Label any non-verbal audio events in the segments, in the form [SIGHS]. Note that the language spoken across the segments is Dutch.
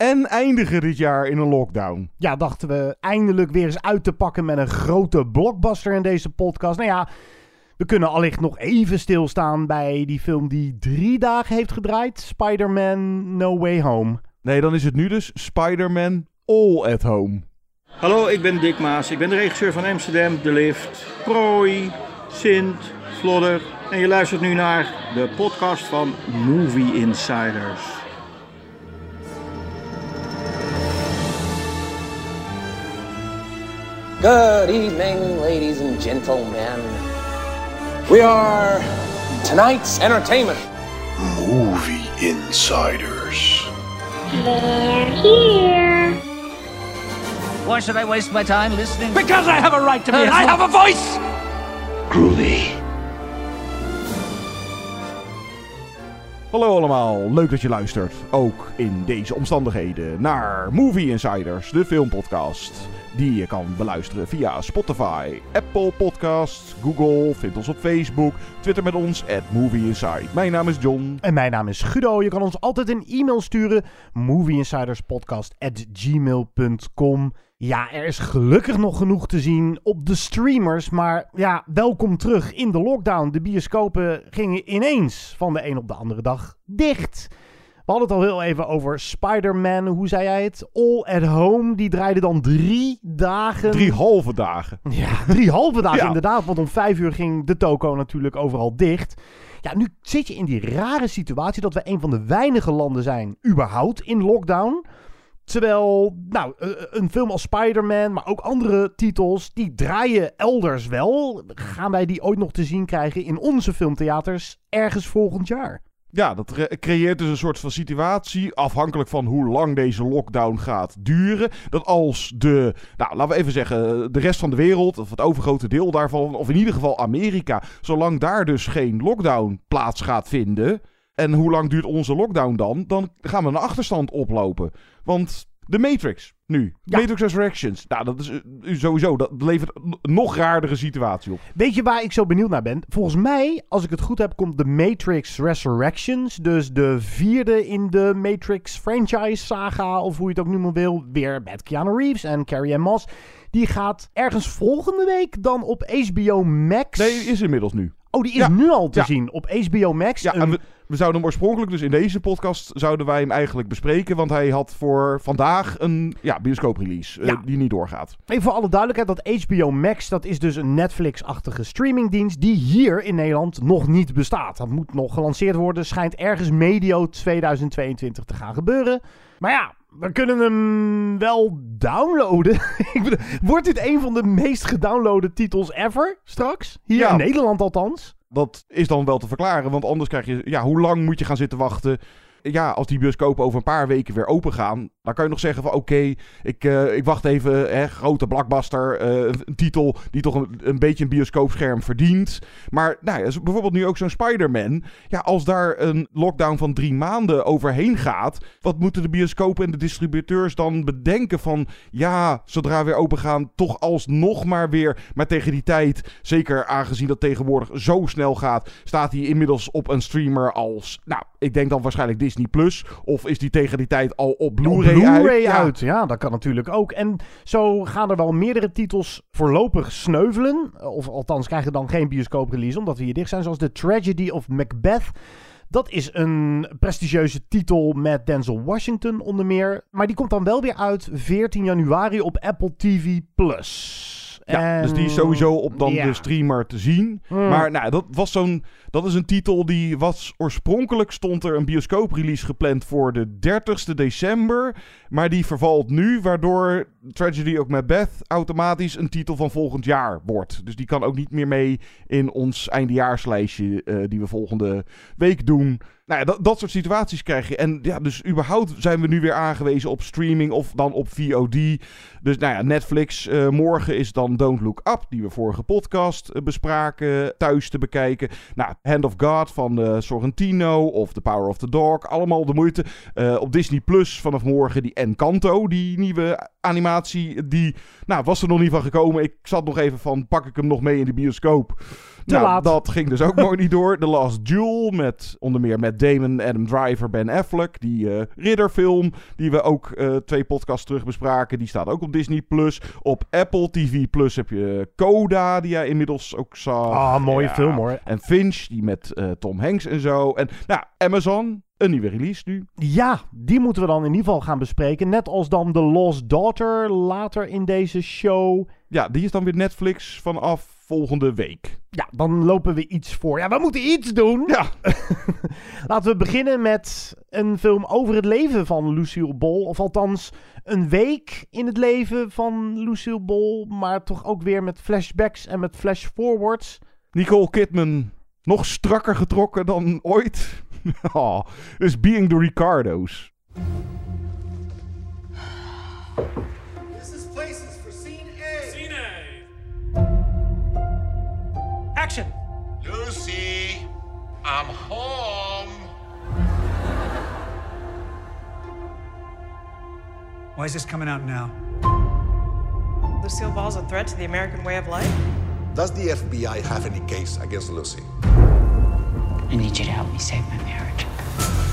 en eindigen dit jaar in een lockdown. Ja, dachten we eindelijk weer eens uit te pakken met een grote blockbuster in deze podcast. Nou ja, we kunnen allicht nog even stilstaan bij die film die drie dagen heeft gedraaid. Spider-Man No Way Home. Nee, dan is het nu dus Spider-Man All at Home. Hallo, ik ben Dick Maas. Ik ben de regisseur van Amsterdam, De Lift, Prooi, Sint, Vlodder. En je luistert nu naar de podcast van Movie Insiders. Good evening, ladies and gentlemen. We are tonight's entertainment. Movie Insiders. Why should I waste my time listening? Because I have a right to be. I have a voice. Groovy. Hallo allemaal, leuk dat je luistert, ook in deze omstandigheden, naar Movie Insiders, de filmpodcast. Die je kan beluisteren via Spotify, Apple Podcasts, Google, vind ons op Facebook, Twitter met ons, at Movie Inside. Mijn naam is John. En mijn naam is Guido. Je kan ons altijd een e-mail sturen. movieinsiderspodcast.gmail.com Ja, er is gelukkig nog genoeg te zien op de streamers. Maar ja, welkom terug in de lockdown. De bioscopen gingen ineens van de een op de andere dag dicht. We hadden het al heel even over Spider-Man. Hoe zei jij het? All at Home. Die draaide dan drie dagen. Drie halve dagen. Ja, drie halve dagen Ja. inderdaad. Want om vijf uur ging de toko natuurlijk overal dicht. Ja, nu zit je in die rare situatie dat we een van de weinige landen zijn überhaupt in lockdown. Terwijl, nou, eh, een film als Spider-Man, maar ook andere titels, die draaien elders wel. Gaan wij die ooit nog te zien krijgen in onze filmtheaters ergens volgend jaar? Ja, dat cre- creëert dus een soort van situatie, afhankelijk van hoe lang deze lockdown gaat duren. Dat als de, nou laten we even zeggen, de rest van de wereld, of het overgrote deel daarvan, of in ieder geval Amerika, zolang daar dus geen lockdown plaats gaat vinden. En hoe lang duurt onze lockdown dan? Dan gaan we een achterstand oplopen. Want de Matrix nu, Ja. Matrix Resurrections, nou dat is eh, sowieso, dat levert een nog raardere situatie op. Weet je waar ik zo benieuwd naar ben? Volgens mij, als ik het goed heb, komt de Matrix Resurrections, dus de vierde in de Matrix franchise saga, of hoe je het ook noemen wil, weer met Keanu Reeves en Carrie Ann Moss. Die gaat ergens volgende week dan op HBO Max. Nee, is inmiddels nu. Oh, die is Ja. nu al te Ja. zien op HBO Max. Ja, Een- en we, we zouden hem oorspronkelijk, dus in deze podcast, zouden wij hem eigenlijk bespreken. Want hij had voor vandaag een ja, bioscooprelease eh, die niet doorgaat. Even voor alle duidelijkheid, dat HBO Max, dat is dus een Netflix-achtige streamingdienst die hier in Nederland nog niet bestaat. Dat moet nog gelanceerd worden, schijnt ergens medio 2022 te gaan gebeuren. Maar ja, we kunnen hem wel downloaden. [LAUGHS] Ik bedoel, Wordt dit een van de meest gedownloade titels ever straks? Hier Ja. in Nederland althans. Dat is dan wel te verklaren, want anders krijg je... Ja, hoe lang moet je gaan zitten wachten? Ja, als die bioscopen over een paar weken weer open gaan, dan kan je nog zeggen van oké, ik, eh, ik wacht even, hè, grote blockbuster, eh, een titel die toch een, een beetje een bioscoopscherm verdient. Maar nou ja, bijvoorbeeld nu ook zo'n Spider-Man. Ja, als daar een lockdown van drie maanden overheen gaat, wat moeten de bioscopen en de distributeurs dan bedenken van ja, zodra we weer open gaan, toch alsnog maar weer. Maar tegen die tijd, zeker aangezien dat tegenwoordig zo snel gaat, staat hij inmiddels op een streamer als, nou, ik denk dan waarschijnlijk Disney Plus. Of is die tegen die tijd al op Blu-ray, uit? Ja. uit. Ja, dat kan natuurlijk ook. En zo gaan er wel meerdere titels voorlopig sneuvelen. Of althans krijgen dan geen bioscooprelease, omdat we hier dicht zijn. Zoals The Tragedy of Macbeth. Dat is een prestigieuze titel met Denzel Washington onder meer. Maar die komt dan wel weer uit 14 januari op Apple TV+. Ja, dus die is sowieso op dan Ja. de streamer te zien. Hmm. Maar nou, dat was zo'n. Dat is een titel die was oorspronkelijk stond er een bioscooprelease gepland voor de 30ste december. Maar die vervalt nu, waardoor Tragedy ook Macbeth automatisch een titel van volgend jaar wordt. Dus die kan ook niet meer mee in ons eindejaarslijstje eh, die we volgende week doen. Nou ja, dat, dat soort situaties krijg je. En ja, dus überhaupt zijn we nu weer aangewezen op streaming of dan op VOD. Dus nou ja, Netflix. eh, morgen is dan Don't Look Up, die we vorige podcast eh, bespraken, thuis te bekijken. Nou, Hand of God van eh, Sorrentino of The Power of the Dog. Allemaal de moeite. Op Disney Plus vanaf morgen die Encanto, die nieuwe animatie. Die, nou, was er nog niet van gekomen. Ik zat nog even van, pak ik hem nog mee in de bioscoop? Te nou, laat. dat ging dus ook [LAUGHS] mooi niet door. The Last Duel met onder meer Matt Damon, Adam Driver, Ben Affleck. Die eh ridderfilm die we ook eh, twee podcasts terug bespraken. Die staat ook op Disney+. Plus. Op Apple TV Plus heb je Coda, die jij inmiddels ook zag. Ah, mooie Ja. film hoor. En Finch, die met eh, Tom Hanks en zo. En nou, Amazon, een nieuwe release nu. Ja, die moeten we dan in ieder geval gaan bespreken. Net als dan The Lost Daughter later in deze show. Ja, die is dan weer Netflix vanaf volgende week. Ja, dan lopen we iets voor. Ja, we moeten iets doen. Ja, [LAUGHS] Laten we beginnen met een film over het leven van Lucille Ball. Of althans, een week in het leven van Lucille Ball. Maar toch ook weer met flashbacks en met flashforwards. Nicole Kidman nog strakker getrokken dan ooit. [LAUGHS] oh, dus Being the Ricardos. Action. Lucy, I'm home. Why is this coming out now? Lucille Ball's a threat to the American way of life? Does the FBI have any case against Lucy? I need you to help me save my marriage.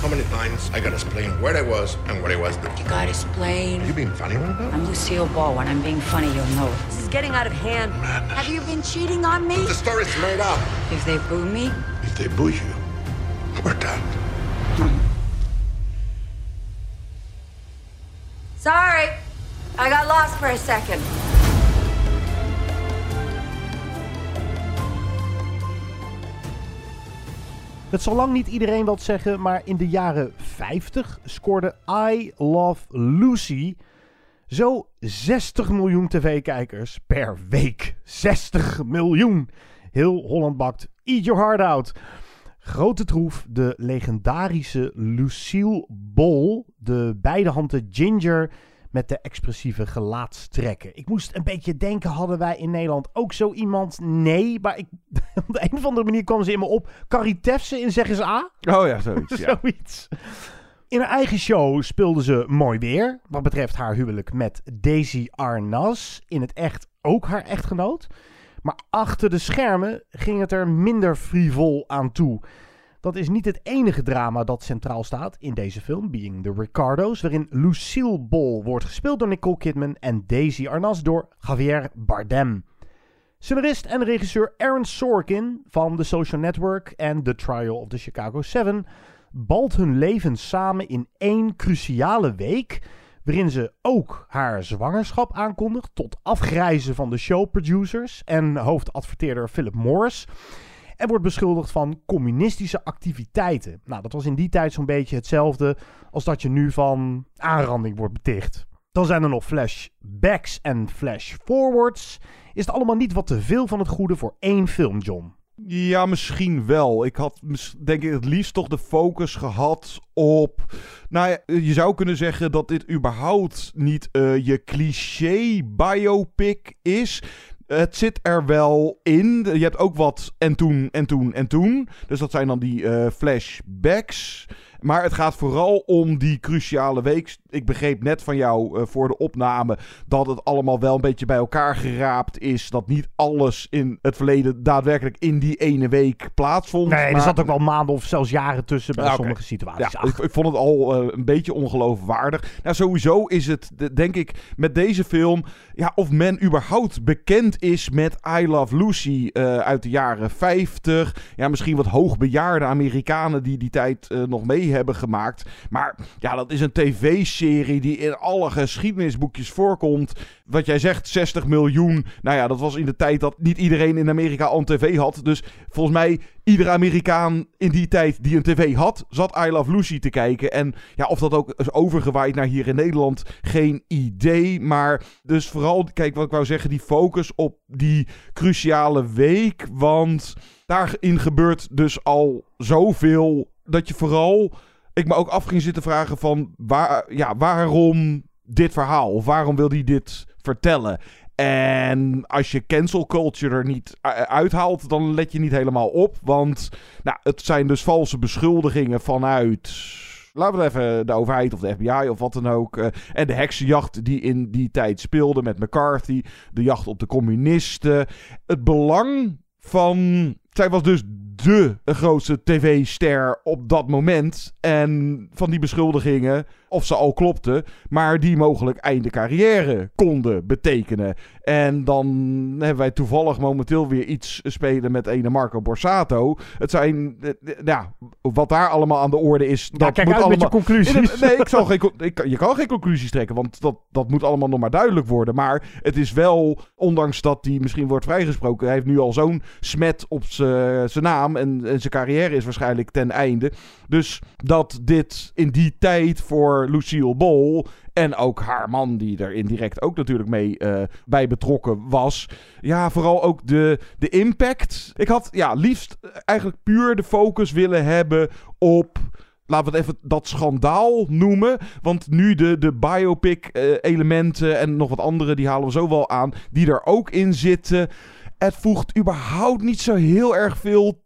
How many times I gotta explain where I was and what I was doing? You gotta explain. Are You being funny right now? I'm Lucille Ball. When I'm being funny, you'll know. This is getting out of hand. Have you been cheating on me? The story's made up. If they boo me, If they boo you, we're done. Sorry. I got lost for a second. Het zal lang niet iedereen wat zeggen, maar in de jaren 50 scoorde I Love Lucy zo 60 miljoen tv-kijkers per week. 60 miljoen! Heel Holland bakt. Eat your heart out. Grote troef, de legendarische Lucille Ball, de beide handen Ginger met de expressieve gelaatstrekken. Ik moest een beetje denken, hadden wij in Nederland ook zo iemand? Nee, maar ik, [LAUGHS] op de een of andere manier kwam ze in me op. Carrie Tefse in Zeg eens A. Oh ja, zoiets. [LAUGHS] Ja. Zoiets. In haar eigen show speelde ze mooi weer. Wat betreft haar huwelijk met Daisy Arnaz. In het echt ook haar echtgenoot. Maar achter de schermen ging het er minder frivol aan toe. Dat is niet het enige drama dat centraal staat in deze film, Being the Ricardos, waarin Lucille Ball wordt gespeeld door Nicole Kidman en Daisy Arnaz door Javier Bardem. Scenarist en regisseur Aaron Sorkin van The Social Network en The Trial of the Chicago 7 balt hun leven samen in één cruciale week, waarin ze ook haar zwangerschap aankondigt tot afgrijzen van de showproducers en hoofdadverteerder Philip Morris. En wordt beschuldigd van communistische activiteiten. Nou, dat was in die tijd zo'n beetje hetzelfde als dat je nu van aanranding wordt beticht. Dan zijn er nog flashbacks en flashforwards. Is het allemaal niet wat te veel van het goede voor één film, John? Ja, misschien wel. Ik had denk ik het liefst toch de focus gehad op. Nou je zou kunnen zeggen dat dit überhaupt niet eh, je cliché biopic is. Het zit er wel in. Je hebt ook wat en toen en toen en toen. Dus dat zijn dan die eh, flashbacks. Maar het gaat vooral om die cruciale week. Ik begreep net van jou eh, voor de opname dat het allemaal wel een beetje bij elkaar geraapt is. Dat niet alles in het verleden daadwerkelijk in die ene week plaatsvond. Nee, er zat ook wel maanden of zelfs jaren tussen bij sommige situaties. Ja, ik, ik vond het al eh, een beetje ongeloofwaardig. Nou, sowieso is het, de- denk ik, met deze film... Ja, of men überhaupt bekend is met I Love Lucy eh, uit de jaren 50. Ja, misschien wat hoogbejaarde Amerikanen die die tijd nog mee hebben gemaakt. Maar ja, dat is een tv-serie die in alle geschiedenisboekjes voorkomt. Wat jij zegt, 60 miljoen. Nou ja, dat was in de tijd dat niet iedereen in Amerika al een tv had. Dus volgens mij, iedere Amerikaan in die tijd die een tv had, zat I Love Lucy te kijken. En ja, of dat ook is overgewaaid naar hier in Nederland, geen idee. Maar dus vooral, kijk wat ik wou zeggen, die focus op die cruciale week. Want daarin gebeurt dus al zoveel dat je vooral... Ik me ook af ging zitten vragen van... Waar, ja, waarom dit verhaal? Of waarom wil hij dit vertellen? En als je cancel culture er niet u- uithaalt, dan let je niet helemaal op. Want nou, het zijn dus valse beschuldigingen vanuit. Laten we het even de overheid of de FBI of wat dan ook. eh, en de heksenjacht die in die tijd speelde met McCarthy. De jacht op de communisten. Het belang van. Zij was dus de grootste tv-ster op dat moment. En van die beschuldigingen, of ze al klopten, maar die mogelijk einde carrière konden betekenen. En dan hebben wij toevallig momenteel weer iets spelen met ene Marco Borsato. Het zijn, ja, wat daar allemaal aan de orde is. Ja, kijk moet uit met je allemaal- conclusies. Nee, ik zal geen, ik, je kan geen conclusies trekken, want dat, dat moet allemaal nog maar duidelijk worden. Maar het is wel, ondanks dat hij misschien wordt vrijgesproken, hij heeft nu al zo'n smet op zijn naam en, zijn carrière is waarschijnlijk ten einde. Dus dat dit in die tijd voor Lucille Ball en ook haar man, die er indirect ook natuurlijk mee eh, bij betrokken was. Ja, vooral ook de, de impact. Ik had ja, liefst eigenlijk puur de focus willen hebben op laten we het even dat schandaal noemen. Want nu de, de biopic-elementen en nog wat andere, die halen we zo wel aan, die er ook in zitten. Het voegt überhaupt niet zo heel erg veel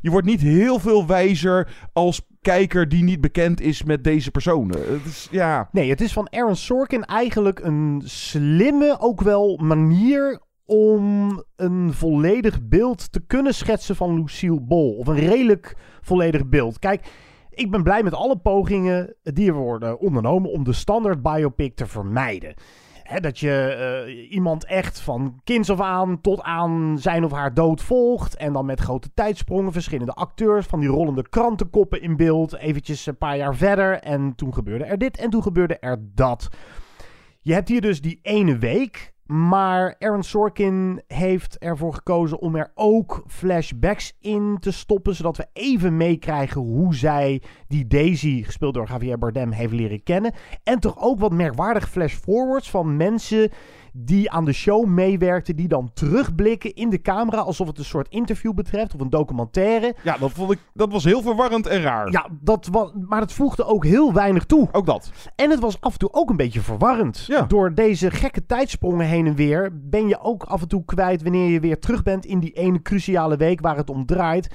Je wordt niet heel veel wijzer als kijker die niet bekend is met deze personen. Het is, ja... Nee, het is van Aaron Sorkin eigenlijk een slimme, ook wel manier om een volledig beeld te kunnen schetsen van Lucille Ball. Of een redelijk volledig beeld. Kijk, ik ben blij met alle pogingen die er worden ondernomen om de standaard biopic te vermijden. Dat je eh, iemand echt van kinds af aan tot aan zijn of haar dood volgt. En dan met grote tijdsprongen, verschillende acteurs van die rollende krantenkoppen in beeld. Eventjes een paar jaar verder. En toen gebeurde er dit en toen gebeurde er dat. Je hebt hier dus die ene week. Maar Aaron Sorkin heeft ervoor gekozen om er ook flashbacks in te stoppen. Zodat we even meekrijgen hoe zij die Daisy, gespeeld door Javier Bardem, heeft leren kennen. En toch ook wat merkwaardig flash-forwards van mensen die aan de show meewerkten. Die dan terugblikken in de camera alsof het een soort interview betreft of een documentaire. Ja, dat, vond ik, dat was heel verwarrend en raar. Ja, dat was, maar het voegde ook heel weinig toe. Ook dat. En het was af en toe ook een beetje verwarrend. Ja. Door deze gekke tijdsprongen heen en weer ben je ook af en toe kwijt wanneer je weer terug bent in die ene cruciale week waar het om draait.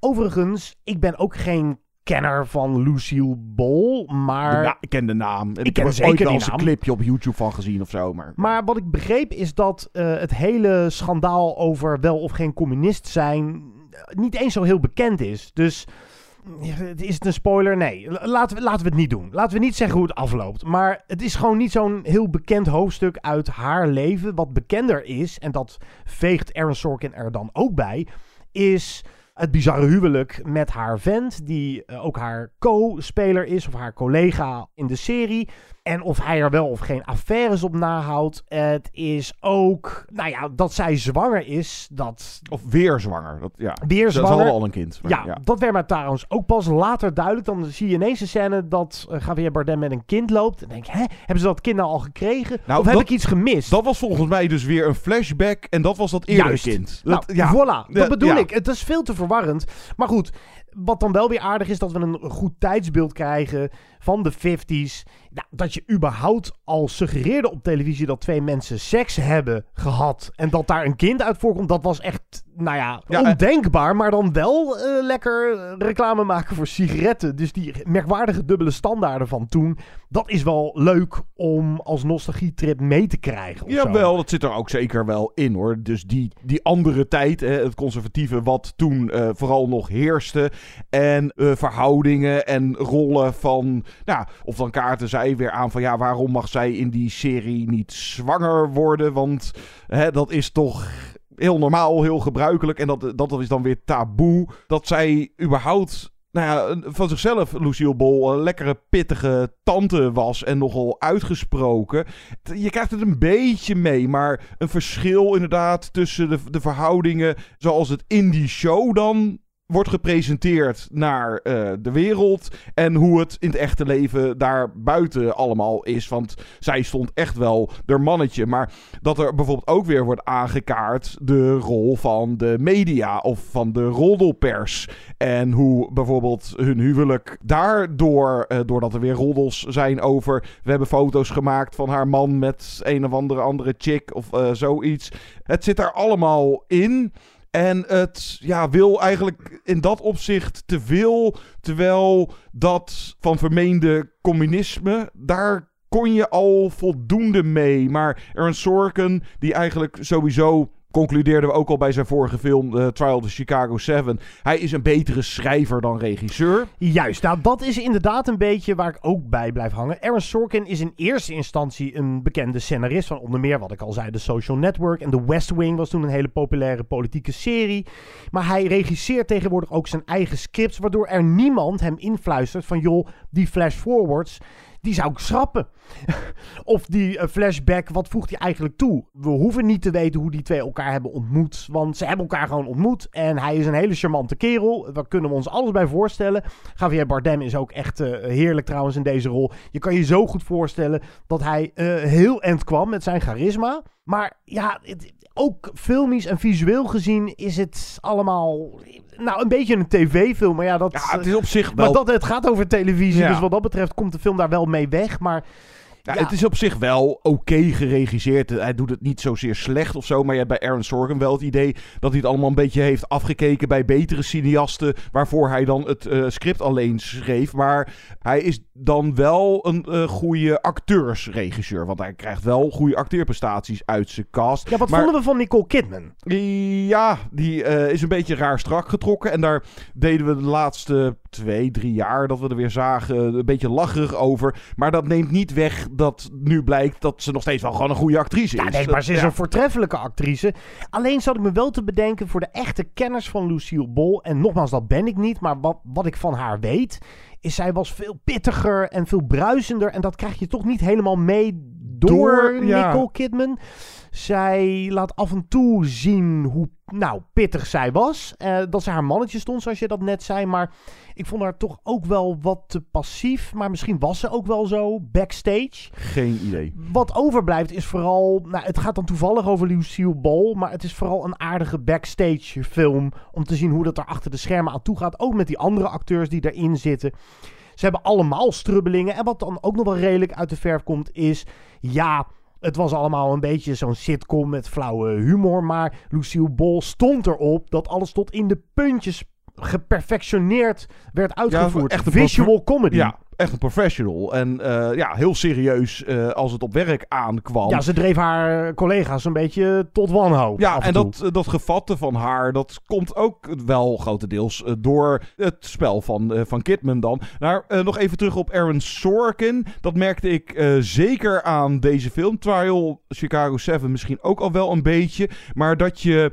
Overigens, ik ben ook geen kenner van Lucille Ball, maar... Ik ken de naam. Ik ik ken heb er zeker ooit wel eens een clipje op YouTube van gezien of zo. Maar, Maar wat ik begreep is dat eh, het hele schandaal over wel of geen communist zijn eh, niet eens zo heel bekend is. Dus ja, is het een spoiler? Nee, laten we, laten we het niet doen. Laten we niet zeggen hoe het afloopt. Maar het is gewoon niet zo'n heel bekend hoofdstuk uit haar leven. Wat bekender is, en dat veegt Aaron Sorkin er dan ook bij, is het bizarre huwelijk met haar vent, die eh, ook haar co-speler is, of haar collega in de serie. En of hij er wel of geen affaires op nahoudt. Het is ook, nou ja, dat zij zwanger is, dat... Of weer zwanger. Dat, ja. Weer zwanger. hadden al een kind. maar Ja, dat werd mij trouwens ook pas later duidelijk. Dan zie je ineens een scène dat eh, Javier Bardem met een kind loopt. En denk je, hè, hebben ze dat kind nou al gekregen? Nou, of heb dat- ik iets gemist? Dat was volgens mij dus weer een flashback. En dat was dat eerder Juist. kind. Nou, Dat, ja. voilà, dat bedoel ja. ik. Het is veel te verwarrend. Maar goed, wat dan wel weer aardig is, dat we een goed tijdsbeeld krijgen van de 50s. Nou, dat je überhaupt al suggereerde op televisie dat twee mensen seks hebben gehad. En dat daar een kind uit voorkomt, dat was echt, nou ja, Ja, en- ondenkbaar. Maar dan wel eh, lekker eh, reclame maken voor sigaretten. Dus die merkwaardige dubbele standaarden van toen. Dat is wel leuk om als nostalgietrip mee te krijgen. Jawel, dat zit er ook zeker wel in hoor. Dus die, die andere tijd, het conservatieve wat toen eh, vooral nog heerste. En eh, verhoudingen en rollen van, nou, of dan kaarten zij weer aan van ja, waarom mag zij in die serie niet zwanger worden? Want hè, dat is toch heel normaal, heel gebruikelijk. En dat, dat, is dan weer taboe. Dat zij überhaupt nou ja, van zichzelf, Lucille Ball, een lekkere pittige tante was en nogal uitgesproken. Je krijgt het een beetje mee, maar een verschil inderdaad tussen de, de verhoudingen zoals het in die show dan wordt gepresenteerd naar eh, de wereld. En hoe het in het echte leven daar buiten allemaal is. Want zij stond echt wel er mannetje. Maar dat er bijvoorbeeld ook weer wordt aangekaart de rol van de media of van de roddelpers. En hoe bijvoorbeeld hun huwelijk daardoor, eh, doordat er weer roddels zijn over. We hebben foto's gemaakt van haar man met een of andere andere chick of eh, zoiets. Het zit daar allemaal in. En het ja, wil eigenlijk in dat opzicht te veel. Terwijl dat van vermeende communisme, daar kon je al voldoende mee. Maar Aaron Sorkin, die eigenlijk sowieso concludeerden we ook al bij zijn vorige film, uh, Trial of Chicago 7. Hij is een betere schrijver dan regisseur. Juist, nou dat is inderdaad een beetje waar ik ook bij blijf hangen. Aaron Sorkin is in eerste instantie een bekende scenarist van onder meer wat ik al zei, The Social Network en The West Wing was toen een hele populaire politieke serie. Maar hij regisseert tegenwoordig ook zijn eigen scripts, waardoor er niemand hem influistert van joh, die flash forwards die zou ik schrappen. of die uh, flashback, wat voegt hij eigenlijk toe? We hoeven niet te weten hoe die twee elkaar hebben ontmoet. Want ze hebben elkaar gewoon ontmoet. En hij is een hele charmante kerel. Daar kunnen we ons alles bij voorstellen. Javier Bardem is ook echt uh, heerlijk trouwens in deze rol. Je kan je zo goed voorstellen dat hij uh, heel end kwam met zijn charisma. Maar ja, ook filmisch en visueel gezien is het allemaal... Nou, een beetje een tv-film. Maar ja, dat, ja, het is op zich wel... Maar dat, het gaat over televisie. Ja. Dus wat dat betreft komt de film daar wel mee weg. Maar... Ja, ja, Het is op zich wel oké okay geregisseerd. Hij doet het niet zozeer slecht of zo. Maar je hebt bij Aaron Sorkin wel het idee dat hij het allemaal een beetje heeft afgekeken bij betere cineasten. Waarvoor hij dan het uh, script alleen schreef. Maar hij is dan wel een uh, goede acteursregisseur. Want hij krijgt wel goede acteerprestaties uit zijn cast. Ja, wat maar, vonden we van Nicole Kidman? Ja, die uh, is een beetje raar strak getrokken. En daar deden we de laatste twee, drie jaar dat we er weer zagen een beetje lacherig over. Maar dat neemt niet weg dat nu blijkt dat ze nog steeds wel gewoon een goede actrice is. Ja, nee, maar ze is ja. een voortreffelijke actrice. Alleen zat ik me wel te bedenken voor de echte kenners van Lucille Bol. En nogmaals, dat ben ik niet. Maar wat, wat ik van haar weet, is zij was veel pittiger en veel bruisender. En dat krijg je toch niet helemaal mee door, door ja. Nicole Kidman. Zij laat af en toe zien hoe nou, pittig zij was. Uh, dat ze haar mannetje stond, zoals je dat net zei. Maar ik vond haar toch ook wel wat te passief. Maar misschien was ze ook wel zo backstage. Geen idee. Wat overblijft is vooral... Nou, het gaat dan toevallig over Lucille Ball. Maar het is vooral een aardige backstage film. Om te zien hoe dat er achter de schermen aan toe gaat. Ook met die andere acteurs die erin zitten. Ze hebben allemaal strubbelingen. En wat dan ook nog wel redelijk uit de verf komt is... Ja... Het was allemaal een beetje zo'n sitcom met flauwe humor. Maar Lucille Ball stond erop dat alles tot in de puntjes geperfectioneerd werd uitgevoerd. Ja, echt een visual comedy. Ja, echt een professional. En uh, ja, heel serieus uh, als het op werk aankwam. Ja, ze dreef haar collega's een beetje tot wanhoop. Ja, en, en dat, dat gevatte van haar, dat komt ook wel grotendeels door het spel van, van Kidman dan. Nou, nog even terug op Aaron Sorkin. Dat merkte ik zeker aan deze film. Trial Chicago 7 misschien ook al wel een beetje. Maar dat je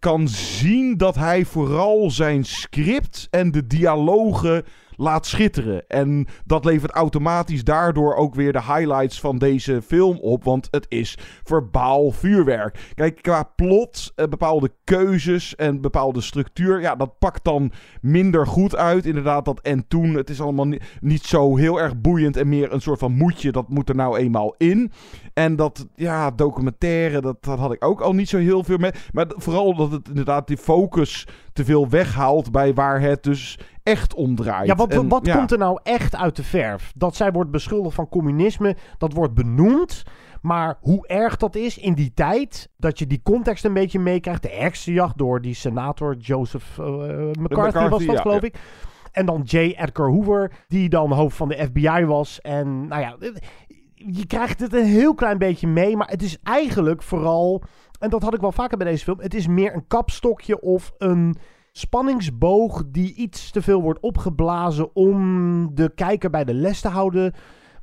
kan zien dat hij vooral zijn script en de dialogen laat schitteren. En dat levert automatisch daardoor ook weer de highlights van deze film op. Want het is verbaal vuurwerk. Kijk, qua plot, eh, bepaalde keuzes en bepaalde structuur. Ja, dat pakt dan minder goed uit. Inderdaad, dat en toen. Het is allemaal niet, zo heel erg boeiend en meer een soort van moedje. Dat moet er nou eenmaal in. En dat, ja, documentaire, dat, dat had ik ook al niet zo heel veel mee. Maar vooral dat het inderdaad die focus te veel weghaalt bij waar het dus echt om draait. Ja, wat, En, wat ja. komt er nou echt uit de verf? Dat zij wordt beschuldigd van communisme, dat wordt benoemd. Maar hoe erg dat is in die tijd, dat je die context een beetje meekrijgt. De heksenjacht door die senator Joseph uh, McCarthy, McCarthy, was dat, ja, geloof ja. ik. En dan J. Edgar Hoover, die dan hoofd van de FBI was. En nou ja, je krijgt het een heel klein beetje mee. Maar het is eigenlijk vooral, en dat had ik wel vaker bij deze film. Het is meer een kapstokje of een spanningsboog die iets te veel wordt opgeblazen om de kijker bij de les te houden.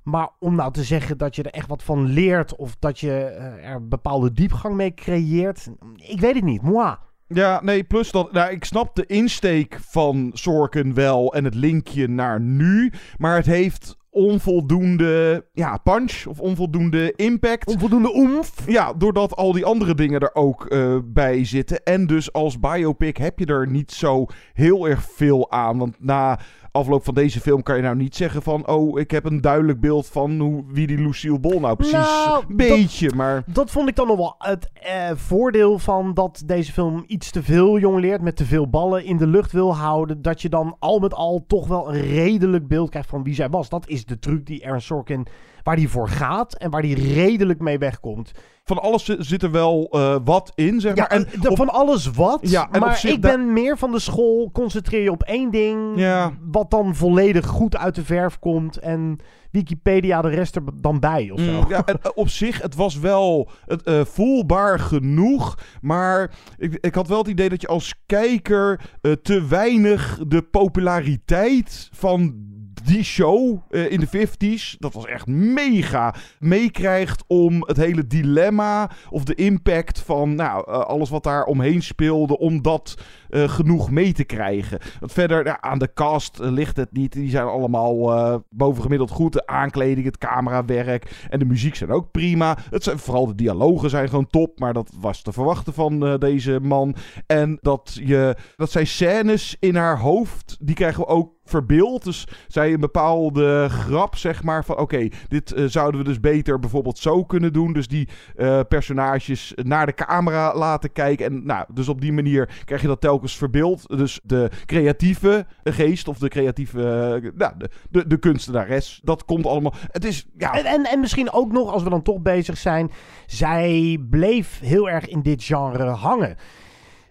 Maar om nou te zeggen dat je er echt wat van leert of dat je eh, er bepaalde diepgang mee creëert, ik weet het niet. Moi. Ja, nee, plus dat... Nou, ik snap de insteek van Sorkin wel en het linkje naar nu. Maar het heeft onvoldoende ja, punch of onvoldoende impact. Onvoldoende oemf. Ja, doordat al die andere dingen er ook eh, bij zitten. En dus als biopic heb je er niet zo heel erg veel aan. Want na afloop van deze film kan je nou niet zeggen van... oh, ik heb een duidelijk beeld van hoe, wie die Lucille Bol nou precies... Nou, beetje, maar... Dat vond ik dan nog wel het eh, voordeel van dat deze film iets te veel jong leert. Met te veel ballen in de lucht wil houden. Dat je dan al met al toch wel een redelijk beeld krijgt van wie zij was. Dat is de truc die Aaron Sorkin, waar hij voor gaat. En waar hij redelijk mee wegkomt. Van alles zi- zit er wel eh, wat in, zeg maar. Ja, En de- op- van alles wat. Ja, en maar ik ben meer van de school. Concentreer je op één ding. Ja. Wat dan volledig goed uit de verf komt. En Wikipedia de rest er dan bij of zo. Mm, ja, en, eh, op zich, het was wel het, eh, voelbaar genoeg. Maar ik, ik had wel het idee dat je als kijker te weinig de populariteit van die show eh, in de 50s, dat was echt mega, meekrijgt om het hele dilemma of de impact van nou, eh, alles wat daar omheen speelde, om dat eh, genoeg mee te krijgen. Want verder aan de cast eh, ligt het niet. Die zijn allemaal eh, bovengemiddeld goed. De aankleding, het camerawerk en de muziek zijn ook prima. Het zijn, vooral de dialogen zijn gewoon top, maar dat was te verwachten van deze man. En dat, je, dat zij scènes in haar hoofd, die krijgen we ook verbeeld. Dus zij een bepaalde grap, zeg maar, van oké, dit zouden we dus beter bijvoorbeeld zo kunnen doen. Dus die eh, personages naar de camera laten kijken. En nou, dus op die manier krijg je dat telkens verbeeld. Dus de creatieve geest of de creatieve, eh, nou, de, de, de kunstenares, dat komt allemaal. Het is, ja, En, en, en misschien ook nog, als we dan toch bezig zijn, zij bleef heel erg in dit genre hangen.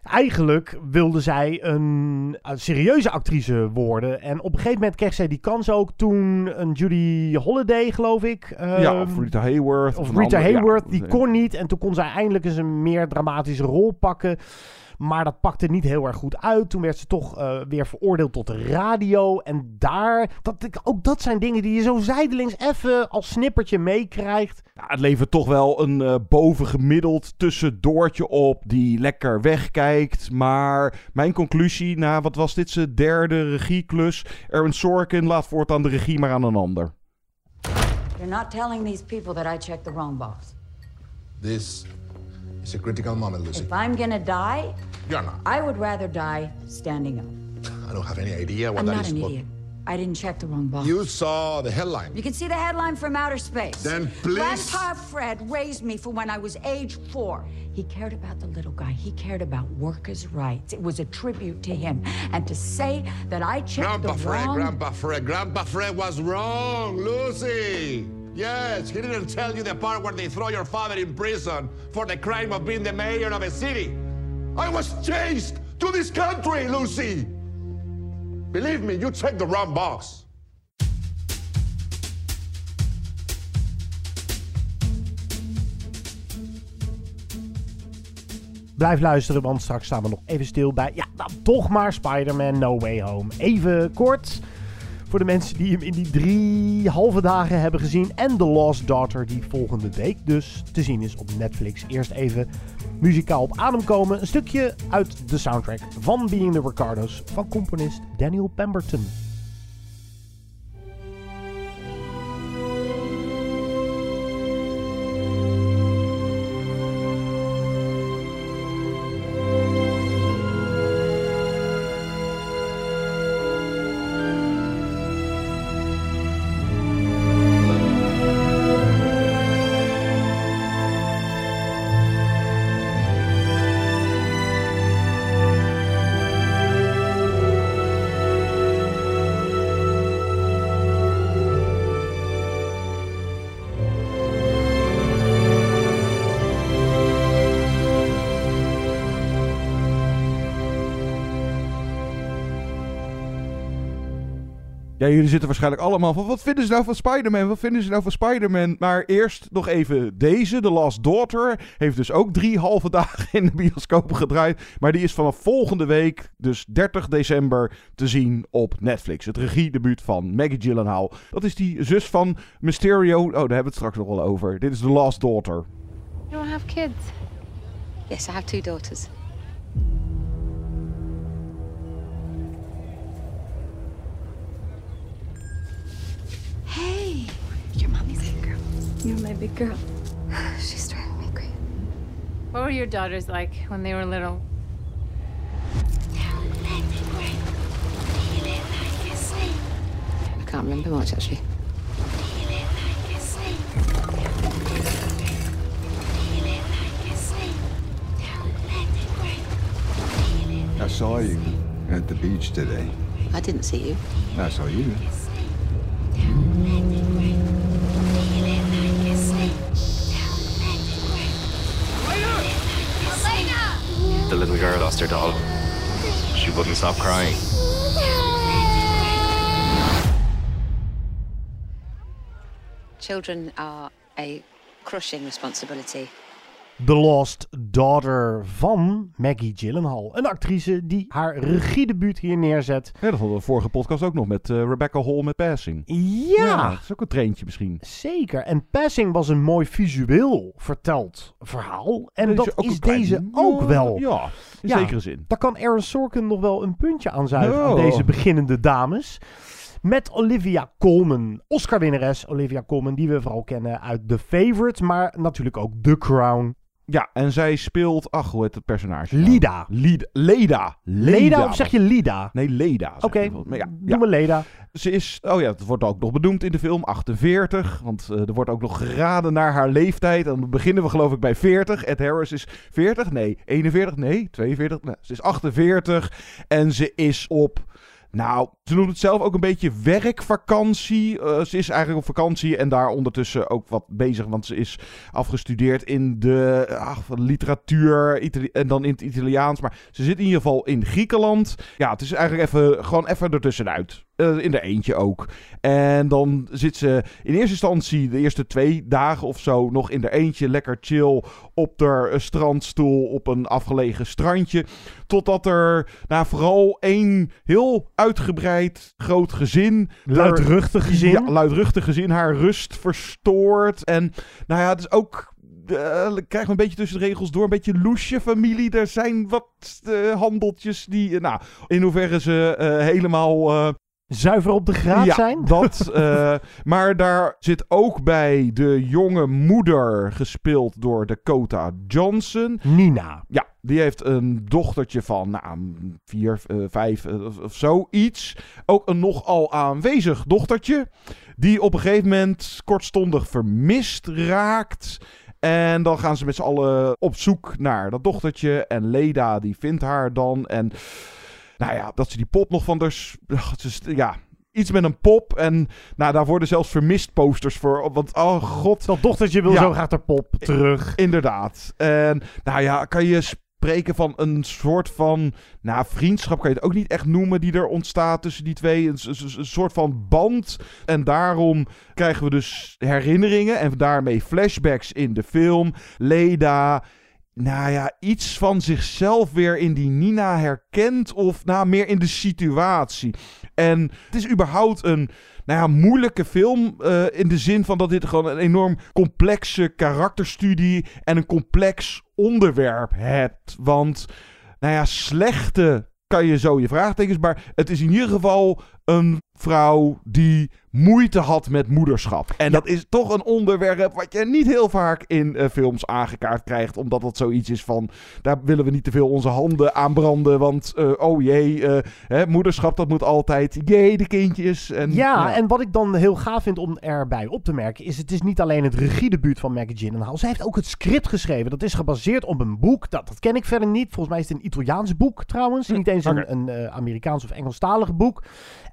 Eigenlijk wilde zij een, een serieuze actrice worden. En op een gegeven moment kreeg zij die kans ook toen een Judy Holliday, geloof ik. ja, ehm, of Rita Hayworth. of Rita andere- ja. Hayworth, die kon niet. En toen kon zij eindelijk eens een meer dramatische rol pakken. Maar dat pakte niet heel erg goed uit. Toen werd ze toch eh, weer veroordeeld tot de radio. En daar, dat, ook dat zijn dingen die je zo zijdelings even als snippertje meekrijgt. Ja, het levert toch wel een eh, bovengemiddeld tussendoortje op die lekker wegkijkt. Maar mijn conclusie, na wat was dit zijn derde regieklus? Aaron Sorkin laat voortaan de regie maar aan een ander. You're not telling these people that I checked the wrong box. This is a critical moment, Lucy. If I'm gonna die, You're not. I would rather die standing up. I don't have any idea what I'm that not an idiot. I didn't check the wrong box. You saw the headline. You can see the headline from outer space. Then please- Grandpa Fred raised me from when I was age four. He cared about the little guy. He cared about workers' rights. It was a tribute to him. And to say that I checked Grandpa the Fred, wrong... Grandpa Fred, Grandpa Fred was wrong, Lucy. Yes, he didn't tell you the part where they throw your father in prison for the crime of being the mayor of a city. I was chased to this country, Lucy. Believe me, you checked the wrong box. Blijf luisteren, want straks staan we nog even stil bij. Ja, nou, toch maar Spider-Man No Way Home. Even kort. Voor de mensen die hem in die drie halve dagen hebben gezien. En The Lost Daughter, die volgende week dus te zien is op Netflix. Eerst even muzikaal op adem komen. Een stukje uit de soundtrack van Being the Ricardos van componist Daniel Pemberton. Ja, jullie zitten waarschijnlijk allemaal van... Wat vinden ze nou van Spider-Man? Wat vinden ze nou van Spider-Man? Maar eerst nog even deze. The Last Daughter heeft dus ook drie halve [LAUGHS] dagen in de bioscoop gedraaid. Maar die is vanaf volgende week, dus 30 december, te zien op Netflix. Het regiedebuut van Maggie Gyllenhaal. Dat is die zus van Mysterio. Oh, daar hebben we het straks nog wel over. Dit is The Last Daughter. You don't have kids? Yes, I have two daughters. You're my big girl. [SIGHS] She's driving me crazy. What were your daughters like when they were little? I can't remember much actually. I saw you at the beach today. I didn't see you. I saw you. The little girl lost her doll. She wouldn't stop crying. Children are a crushing responsibility. The Lost Daughter van Maggie Gyllenhaal. Een actrice die haar regiedebuut hier neerzet. Ja, dat hadden we vorige podcast ook nog met eh, Rebecca Hall met Passing. Ja. Dat is ook een treintje misschien. Zeker. En Passing was een mooi visueel verteld verhaal. En dat is klein- deze ook wel. Ja, in zekere zin. Daar kan Aaron Sorkin nog wel een puntje aan zuigen aan Oh. deze beginnende dames. Met Olivia Colman, Oscar-winnares Olivia Colman, die we vooral kennen uit The Favourite, maar natuurlijk ook The Crown. Ja, en zij speelt, ach, hoe heet het personage? nou? Lida. Lida. Leda. Leda of zeg je Lida? Nee, Leda. zeg Oké, je wel. Maar ja, doe ja. maar Leda. Ze is, oh ja, het wordt ook nog benoemd in de film, 48. Want eh, er wordt ook nog geraden naar haar leeftijd. En dan beginnen we geloof ik bij 40. Ed Harris is 40? Nee. 41? Nee. 42? Nee. Ze is 48. En ze is op... Nou, ze noemt het zelf ook een beetje werkvakantie. Eh, ze is eigenlijk op vakantie en daar ondertussen ook wat bezig. Want ze is afgestudeerd in de ach, literatuur en dan in het Italiaans. Maar ze zit in ieder geval in Griekenland. Ja, het is eigenlijk even, gewoon even ertussenuit. Eh, in de eentje ook. En dan zit ze in eerste instantie de eerste twee dagen of zo nog in de eentje lekker chill op de eh, strandstoel op een afgelegen strandje. Totdat er nou, vooral één heel uitgebreid groot gezin. Luidruchtig gezin. Ja, luidruchtig gezin haar rust verstoort. En nou ja, het is ook. eh krijg een beetje tussen de regels door. Een beetje loesje familie. Er zijn wat handeltjes die. nou, in hoeverre ze helemaal. Zuiver op de graad ja, zijn? dat. [LAUGHS] eh, maar daar zit ook bij de jonge moeder, gespeeld door Dakota Johnson. Nina. Ja, die heeft een dochtertje van nou, vier, eh, vijf of, of zoiets. Ook een nogal aanwezig dochtertje. Die op een gegeven moment kortstondig vermist raakt. En dan gaan ze met z'n allen op zoek naar dat dochtertje. En Leda die vindt haar dan. En nou ja, dat ze die pop nog van dus ja, iets met een pop. En nou, daar worden zelfs vermist posters voor. Want oh god. Dat dochtertje wil Ja. zo graag haar pop terug. Inderdaad. En nou ja, kan je spreken van een soort van, nou vriendschap kan je het ook niet echt noemen die er ontstaat tussen die twee. Een soort van band. En daarom krijgen we dus herinneringen en daarmee flashbacks in de film. Leda nou ja, iets van zichzelf weer in die Nina herkent. Of nou, meer in de situatie. En het is überhaupt een nou ja, moeilijke film. eh, in de zin van dat dit gewoon een enorm complexe karakterstudie. En een complex onderwerp hebt. Want, nou ja, slechte kan je zo je vraagtekens. Maar het is in ieder geval een vrouw die moeite had met moederschap. En dat is toch een onderwerp wat je niet heel vaak in eh, films aangekaart krijgt. Omdat dat zoiets is van, daar willen we niet te veel onze handen aan branden. Want, eh, oh jee, eh, hè, moederschap dat moet altijd, jee, de kindjes. En, Ja, en wat ik dan heel gaaf vind om erbij op te merken, is het is niet alleen het regiedebuut van Maggie Gyllenhaal. Zij heeft ook het script geschreven. Dat is gebaseerd op een boek. Dat, dat ken ik verder niet. Volgens mij is het een Italiaans boek trouwens. Niet eens een, een Amerikaans of Engelstalig boek.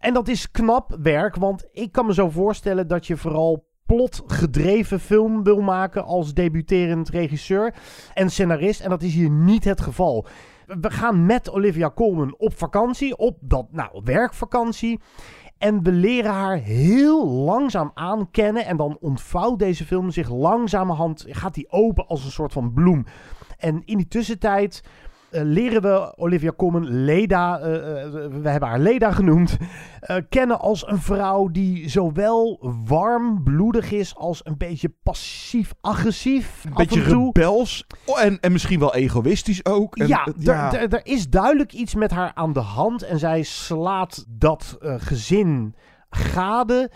En dat is knap werk, want ik kan me zo voorstellen dat je vooral plotgedreven film wil maken als debuterend regisseur en scenarist. En dat is hier niet het geval. We gaan met Olivia Colman op vakantie, op dat, nou, werkvakantie. En we leren haar heel langzaam aan kennen. En dan ontvouwt deze film zich langzamerhand, gaat die open als een soort van bloem. En in die tussentijd leren we Olivia Colman, Leda, eh, eh, we hebben haar Leda genoemd, [LAUGHS] eh, kennen als een vrouw die zowel warm, bloedig is als een beetje passief-agressief. Een beetje rebels. Oh, en, en misschien wel egoïstisch ook. En, ja, eh, er- is duidelijk iets met haar aan de hand en zij slaat dat eh, gezin gade.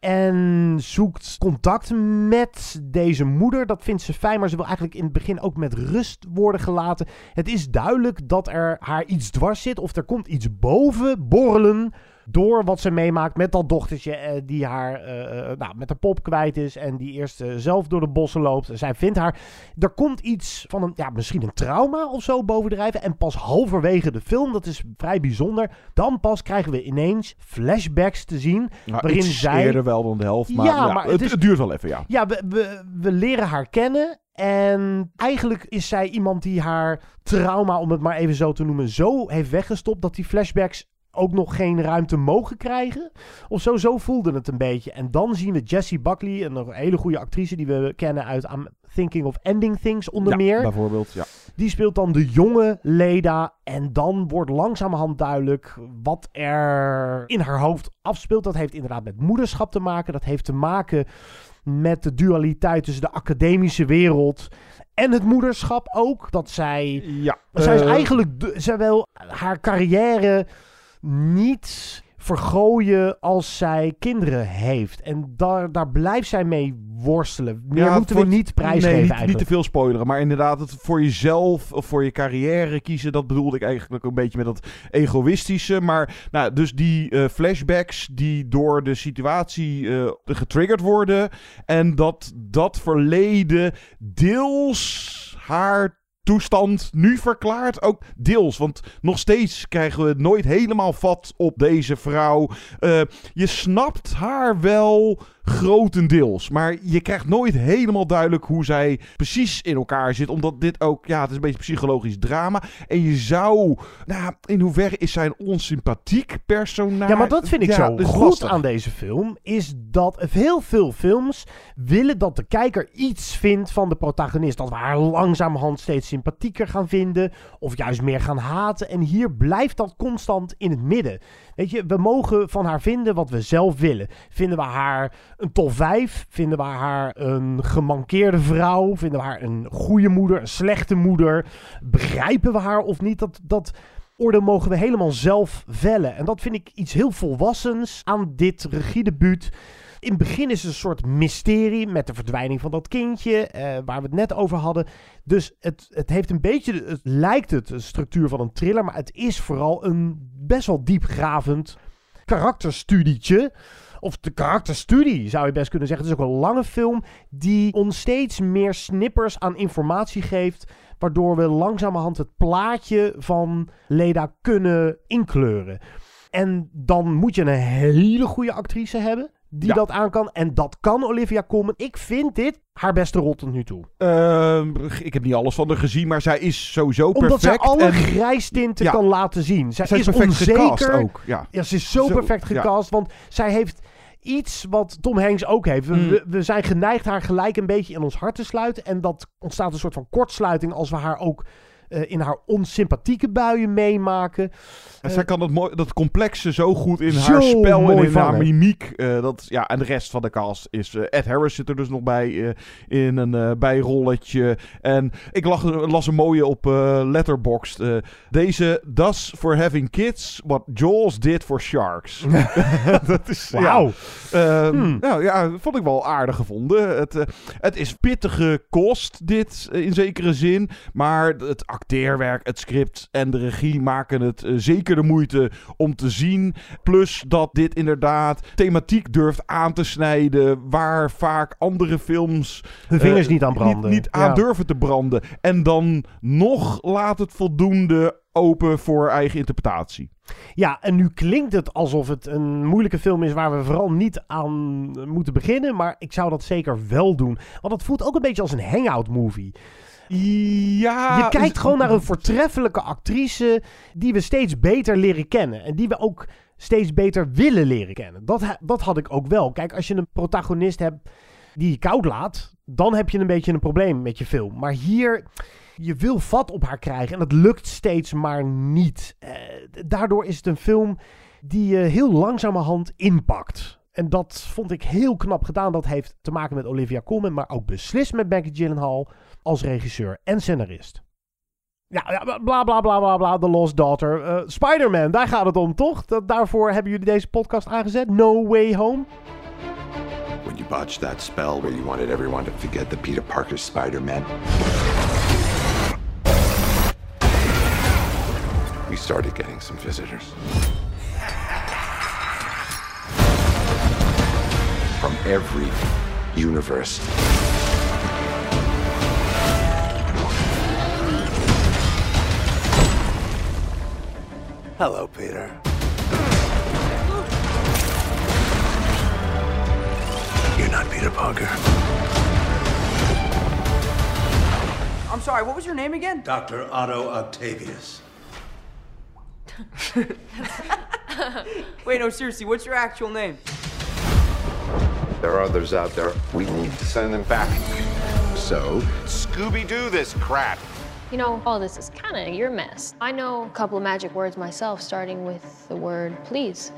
En zoekt contact met deze moeder. Dat vindt ze fijn, maar ze wil eigenlijk in het begin ook met rust worden gelaten. Het is duidelijk dat er haar iets dwars zit. Of er komt iets boven borrelen door wat ze meemaakt met dat dochtertje eh, die haar eh, eh, nou, met de pop kwijt is en die eerst zelf door de bossen loopt. En zij vindt haar. Er komt iets van een, ja, misschien een trauma of zo bovendrijven. En pas halverwege de film, dat is vrij bijzonder, dan pas krijgen we ineens flashbacks te zien. Ja, waarin zij. eerder wel dan de helft, maar, Ja, ja, maar het, het is- het duurt wel even, ja. Ja, we, we, we leren haar kennen. En eigenlijk is zij iemand die haar trauma, om het maar even zo te noemen, zo heeft weggestopt dat die flashbacks ook nog geen ruimte mogen krijgen. Of zo, zo voelde het een beetje. En dan zien we Jessie Buckley, een hele goede actrice die we kennen uit I'm Thinking of Ending Things onder Ja, meer. bijvoorbeeld, ja. Die speelt dan de jonge Leda. En dan wordt langzamerhand duidelijk wat er in haar hoofd afspeelt. Dat heeft inderdaad met moederschap te maken. Dat heeft te maken met de dualiteit tussen de academische wereld en het moederschap ook. Dat zij. Ja, zij is eh, eigenlijk. zij wil haar carrière niet vergooien als zij kinderen heeft. En daar, daar blijft zij mee worstelen. Meer Ja, moeten we niet prijsgeven Nee, niet, niet te veel spoileren. Maar inderdaad, het voor jezelf of voor je carrière kiezen, dat bedoelde ik eigenlijk een beetje met dat egoïstische. Maar nou, dus die eh, flashbacks die door de situatie eh, getriggerd worden. En dat dat verleden deels haar toestand nu verklaart. Ook deels, want nog steeds krijgen we het nooit helemaal vat op deze vrouw. Eh, je snapt haar wel grotendeels, maar je krijgt nooit helemaal duidelijk hoe zij precies in elkaar zit, omdat dit ook, ja, het is een beetje psychologisch drama. En je zou, nou, in hoeverre is zij een onsympathiek personage? Ja, maar dat vind ik Ja, zo dus goed lastig. aan deze film. Is dat heel veel films willen dat de kijker iets vindt van de protagonist. Dat we haar langzamerhand steeds sympathieker gaan vinden. Of juist meer gaan haten. En hier blijft dat constant in het midden. Weet je, we mogen van haar vinden wat we zelf willen. Vinden we haar een top 5? Vinden we haar een gemankeerde vrouw? Vinden we haar een goede moeder? Een slechte moeder? Begrijpen we haar of niet? Dat. dat oordeel mogen we helemaal zelf vellen. En dat vind ik iets heel volwassens aan dit regiedebuut. In het begin is het een soort mysterie met de verdwijning van dat kindje, eh, waar we het net over hadden. Dus het, het heeft een beetje, het lijkt het een structuur van een thriller, maar het is vooral een best wel diepgravend karakterstudietje. Of de karakterstudie zou je best kunnen zeggen. Het is ook een lange film die ons steeds meer snippers aan informatie geeft. Waardoor we langzamerhand het plaatje van Leda kunnen inkleuren. En dan moet je een hele goede actrice hebben die Ja. dat aan kan. En dat kan Olivia Colman. Ik vind dit haar beste rol tot nu toe. Ehm, ik heb niet alles van haar gezien, maar zij is sowieso Omdat perfect. zij alle en- grijstinten Ja. kan laten zien. Zij, Zij is is perfect onzeker. gecast ook, ja. ze is zo, Zo, perfect gecast. Want zij heeft iets wat Tom Hanks ook heeft. We, Mm. we, we zijn geneigd haar gelijk een beetje in ons hart te sluiten. En dat ontstaat een soort van kortsluiting als we haar ook eh, in haar onsympathieke buien meemaken. En zij kan dat, mooi, dat complexe zo goed in Zo haar spel en in haar mimiek. eh, dat, ja, en de rest van de cast is... eh, Ed Harris zit er dus nog bij eh, in een eh, bijrolletje. En ik lag, las een mooie op eh Letterboxd. eh, deze does for having kids what Jaws did for sharks. [LAUGHS] [LAUGHS] dat is... Wauw. Ja, Ehm, Hmm. nou, ja, vond ik wel aardig gevonden. Het, eh, het is pittige kost, dit, eh, in zekere zin. Maar het acteerwerk, het script en de regie maken het eh, zeker de moeite om te zien. Plus dat dit inderdaad thematiek durft aan te snijden... waar vaak andere films... Hun vingers eh, niet aan branden. Niet, niet aan Ja. durven te branden. En dan nog laat het voldoende open voor eigen interpretatie. Ja, en nu klinkt het alsof het een moeilijke film is waar we vooral niet aan moeten beginnen. Maar ik zou dat zeker wel doen. Want het voelt ook een beetje als een hangout movie. Ja, Je kijkt gewoon naar een voortreffelijke actrice die we steeds beter leren kennen. En die we ook steeds beter willen leren kennen. Dat had ik ook wel. Kijk, als je een protagonist hebt die je koud laat, dan heb je een beetje een probleem met je film. Maar hier, je wil vat op haar krijgen en dat lukt steeds maar niet. Eh, daardoor is het een film die je heel langzamerhand inpakt. En dat vond ik heel knap gedaan. Dat heeft te maken met Olivia Colman, maar ook beslist met Becky Gyllenhaal als regisseur en scenarist. Ja, bla bla bla bla bla, The Lost Daughter. Eh, Spider-Man, daar gaat het om, toch? Dat, daarvoor hebben jullie deze podcast aangezet. No Way Home. When you botched that spell where you wanted everyone to forget the Peter Parker Spider-Man. We started getting some visitors. From every universe. Hello, Peter. You're not Peter Parker. I'm sorry, what was your name again? Dr. Otto Octavius. [LAUGHS] Wait, no, seriously, what's your actual name? There are others out there. We need to send them back. So, Scooby-Doo this crap. You know, all this is kind of your mess. I know a couple of magic words myself, starting with the word please.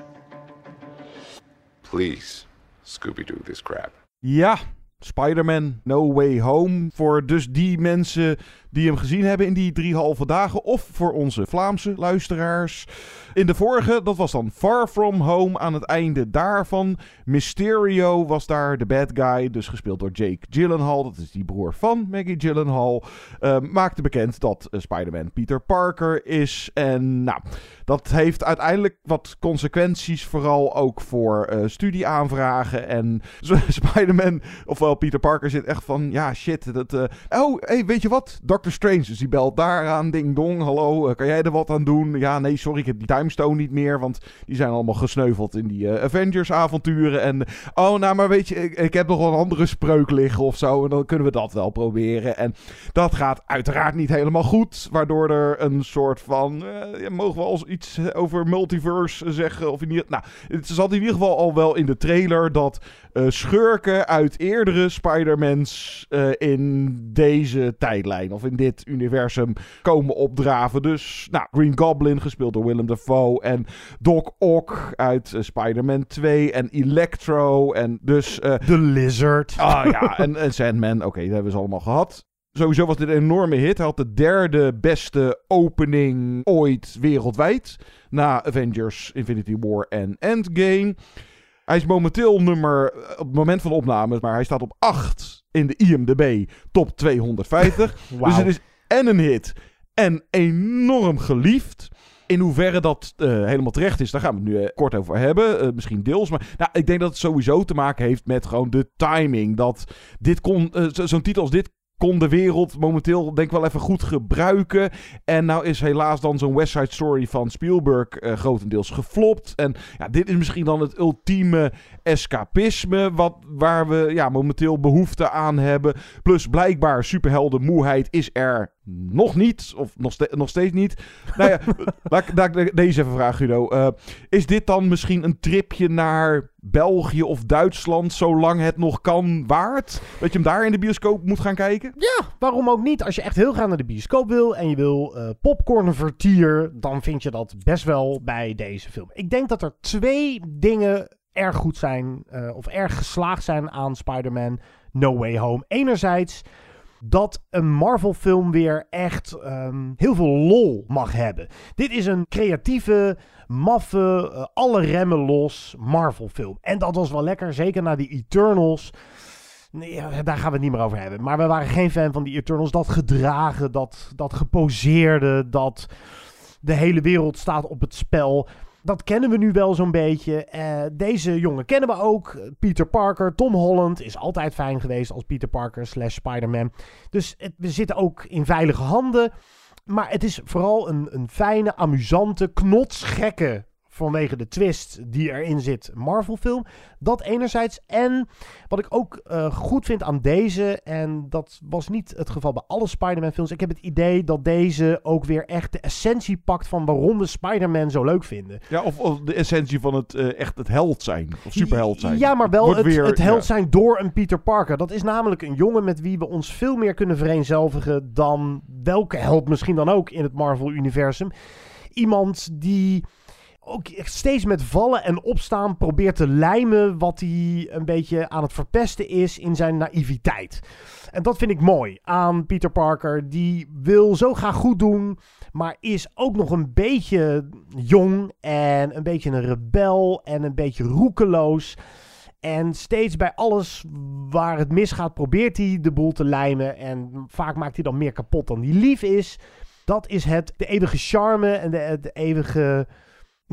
Please, Scooby-Doo this crap. Ja, Spider-Man No Way Home. Voor dus die mensen die hem gezien hebben in die drie halve dagen. Of voor onze Vlaamse luisteraars. In de vorige, dat was dan Far From Home. Aan het einde daarvan. Mysterio was daar de bad guy. Dus gespeeld door Jake Gyllenhaal. Dat is die broer van Maggie Gyllenhaal. Uh, maakte bekend dat uh, Spider-Man Peter Parker is. En nou, dat heeft uiteindelijk wat consequenties. Vooral ook voor uh, studieaanvragen. En [LAUGHS] Spider-Man, ofwel Peter Parker, zit echt van: ja, shit. Dat, oh, hey, weet je wat? Doctor Strange. Dus die belt daaraan. Ding dong. Hallo, kan jij er wat aan doen? Ja, nee, sorry, ik heb die Timestone niet meer. Want die zijn allemaal gesneuveld in die Avengers-avonturen. En oh, nou, maar weet je, ik, heb nog wel een andere spreuk liggen of zo. En dan kunnen we dat wel proberen. En dat gaat uiteraard niet helemaal goed. Waardoor er een soort van. Mogen we als iets over multiverse zeggen? Of in ieder, nou, het zat in ieder geval al wel in de trailer dat uh, schurken uit eerdere Spider-Mans uh, in deze tijdlijn of in dit universum komen opdraven. Dus, nou, Green Goblin gespeeld door Willem Dafoe en Doc Ock uit uh, Spider-Man 2 en Electro en dus... The Lizard. Ah ja, en, en Sandman. Oké, okay, dat hebben ze allemaal gehad. Sowieso was dit een enorme hit. Hij had de derde beste opening ooit wereldwijd. Na Avengers, Infinity War en Endgame. Hij is momenteel nummer, op het moment van de opname, maar hij staat op 8 in de IMDb top 250. [LAUGHS] wow. Dus het is en een hit en enorm geliefd. In hoeverre dat uh, helemaal terecht is, daar gaan we het nu uh, kort over hebben. Uh, misschien deels. Maar nou, ik denk dat het sowieso te maken heeft met gewoon de timing. Dat dit kon, zo'n titel als dit kon de wereld momenteel denk ik wel even goed gebruiken. En nou is helaas dan zo'n West Side Story van Spielberg uh, grotendeels geflopt. En ja, dit is misschien dan het ultieme escapisme wat, waar we ja, momenteel behoefte aan hebben. Plus blijkbaar superheldenmoeheid is er nog niet, of nog, ste nog steeds niet. Nou ja, laat, [LAUGHS] laat ik deze even vragen, Guido. Uh, is dit dan misschien een tripje naar België of Duitsland, zolang het nog kan, waard? Dat je hem daar in de bioscoop moet gaan kijken? Ja, waarom ook niet? Als je echt heel graag naar de bioscoop wil en je wil uh, popcornvertier, dan vind je dat best wel bij deze film. Ik denk dat er twee dingen erg goed zijn, uh, of erg geslaagd zijn aan Spider-Man No Way Home. Enerzijds dat een Marvel-film weer echt um, heel veel lol mag hebben. Dit is een creatieve, maffe, uh, alle remmen los Marvel-film. En dat was wel lekker, zeker na die Eternals. Nee, daar gaan we het niet meer over hebben. Maar we waren geen fan van die Eternals. Dat gedragen, dat, dat geposeerde, dat de hele wereld staat op het spel. Dat kennen we nu wel zo'n beetje. Uh, deze jongen kennen we ook. Peter Parker, Tom Holland is altijd fijn geweest als Peter Parker slash Spider-Man. Dus het, we zitten ook in veilige handen. Maar het is vooral een, een fijne, amusante, knotsgekke vanwege de twist die erin zit, Marvel film. Dat enerzijds. En wat ik ook uh, goed vind aan deze, en dat was niet het geval bij alle Spider-Man films. Ik heb het idee dat deze ook weer echt de essentie pakt van waarom we Spider-Man zo leuk vinden. Ja, of, of de essentie van het uh, echt het held zijn. Of superheld zijn. Ja, maar wel het, weer, het held ja. zijn door een Peter Parker. Dat is namelijk een jongen met wie we ons veel meer kunnen vereenzelvigen dan welke held misschien dan ook in het Marvel-universum. Iemand die ook steeds met vallen en opstaan probeert te lijmen wat hij een beetje aan het verpesten is in zijn naïviteit. En dat vind ik mooi aan Peter Parker. Die wil zo graag goed doen, maar is ook nog een beetje jong en een beetje een rebel en een beetje roekeloos. En steeds bij alles waar het misgaat, probeert hij de boel te lijmen. En vaak maakt hij dan meer kapot dan die lief is. Dat is het, de eeuwige charme en de eeuwige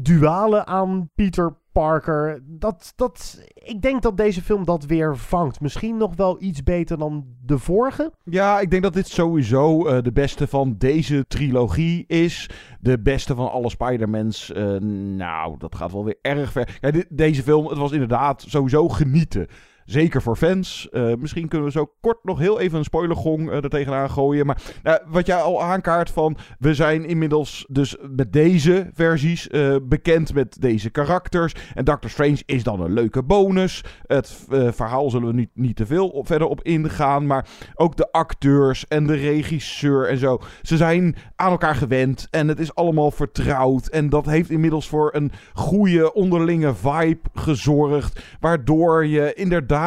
dualen aan Peter Parker. Dat, dat, ik denk dat deze film dat weer vangt. Misschien nog wel iets beter dan de vorige. Ja, ik denk dat dit sowieso eh, de beste van deze trilogie is. De beste van alle Spider-Mans. Eh, nou, dat gaat wel weer erg ver. Ja, deze film, het was inderdaad sowieso genieten. Zeker voor fans. Eh, misschien kunnen we zo kort nog heel even een spoilergong eh, er tegenaan gooien. Maar nou, wat jij al aankaart van... We zijn inmiddels dus met deze versies eh, bekend met deze karakters. En Doctor Strange is dan een leuke bonus. Het verhaal zullen we niet, niet te veel verder op ingaan. Maar ook de acteurs en de regisseur en zo. Ze zijn aan elkaar gewend. En het is allemaal vertrouwd. En dat heeft inmiddels voor een goede onderlinge vibe gezorgd. Waardoor je inderdaad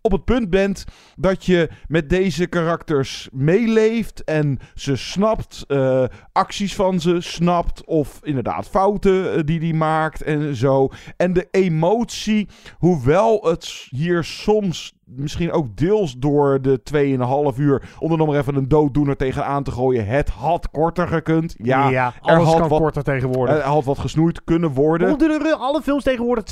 op het punt bent dat je met deze karakters meeleeft en ze snapt, eh, acties van ze snapt of inderdaad fouten eh, die die maakt en zo. En de emotie, hoewel het hier soms misschien ook deels door de 2,5 uur, om er nog maar even een dooddoener tegenaan te gooien, het had korter gekund. Ja, Ja, er alles had kan wat, korter tegenwoordig. Er had wat gesnoeid kunnen worden. Duren alle films tegenwoordig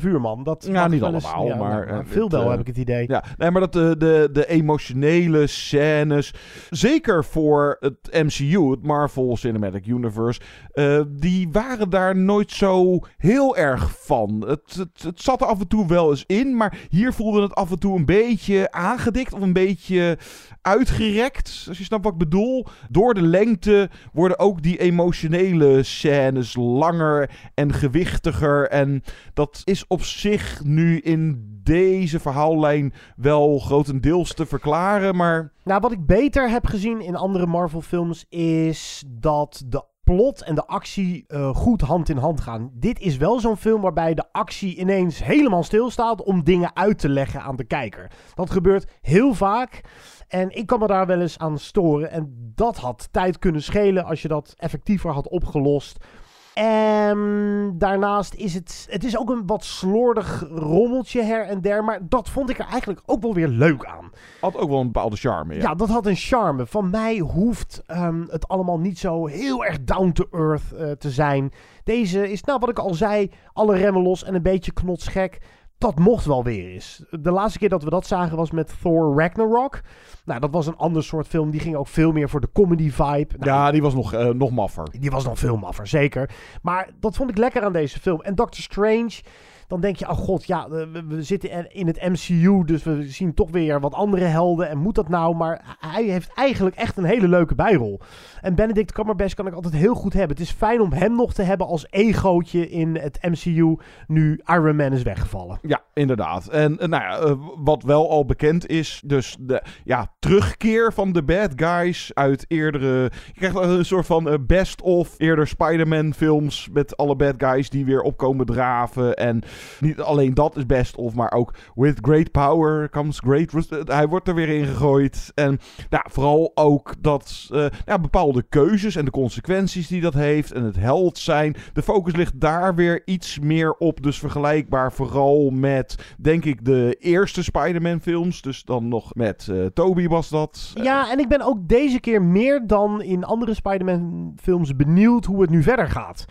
2,5 uur, man? Dat Ja, niet eens- allemaal, ja, maar... nou, eh, veel het, wel, eh, heb ik het idee. Ja, nee, maar dat de, de, de emotionele scènes, zeker voor het MCU, het Marvel Cinematic Universe, eh, die waren daar nooit zo heel erg van. Het, het, het zat er af en toe wel eens in, maar hier voelde het af en toe een beetje aangedikt of een beetje uitgerekt, als je snapt wat ik bedoel. Door de lengte worden ook die emotionele scènes langer en gewichtiger. En dat is op zich nu in deze verhaallijn wel grotendeels te verklaren, maar... Nou, wat ik beter heb gezien in andere Marvel-films is dat de plot en de actie eh, goed hand in hand gaan. Dit is wel zo'n film waarbij de actie ineens helemaal stilstaat om dingen uit te leggen aan de kijker. Dat gebeurt heel vaak. En ik kan me daar wel eens aan storen. En dat had tijd kunnen schelen als je dat effectiever had opgelost. En daarnaast is het, het is ook een wat slordig rommeltje her en der. Maar dat vond ik er eigenlijk ook wel weer leuk aan. Had ook wel een bepaalde charme, ja. Ja, dat had een charme. Van mij hoeft ehm, het allemaal niet zo heel erg down to earth eh, te zijn. Deze is, nou wat ik al zei, alle remmen los en een beetje knotsgek. Dat mocht wel weer eens. De laatste keer dat we dat zagen was met Thor Ragnarok. Nou, dat was een ander soort film. Die ging ook veel meer voor de comedy vibe. Nou, Ja, die was nog, eh, nog maffer. die was nog veel maffer, zeker. Maar dat vond ik lekker aan deze film. En Doctor Strange, dan denk je, oh god, ja, we, zitten in het MCU, dus we zien toch weer wat andere helden. En moet dat nou? Maar hij heeft eigenlijk echt een hele leuke bijrol. En Benedict Cumberbatch kan ik altijd heel goed hebben. Het is fijn om hem nog te hebben als egootje in het MCU, nu Iron Man is weggevallen. Ja, inderdaad. En eh, nou ja, eh, wat wel al bekend is, dus de ja, terugkeer van de bad guys uit eerdere... Je krijgt een soort van eh, best-of eerder Spider-Man films met alle bad guys die weer opkomen draven. En niet alleen dat is best-of, maar ook with great power comes great... eh, Hij wordt er weer in gegooid. En nou, vooral ook dat eh, ja, bepaalde keuzes en de consequenties die dat heeft en het held zijn. De focus ligt daar weer iets meer op. Dus vergelijkbaar vooral met, denk ik, de eerste Spider-Man films. Dus dan nog met eh Toby was dat. Ja, en ik ben ook deze keer meer dan in andere Spider-Man films benieuwd hoe het nu verder gaat.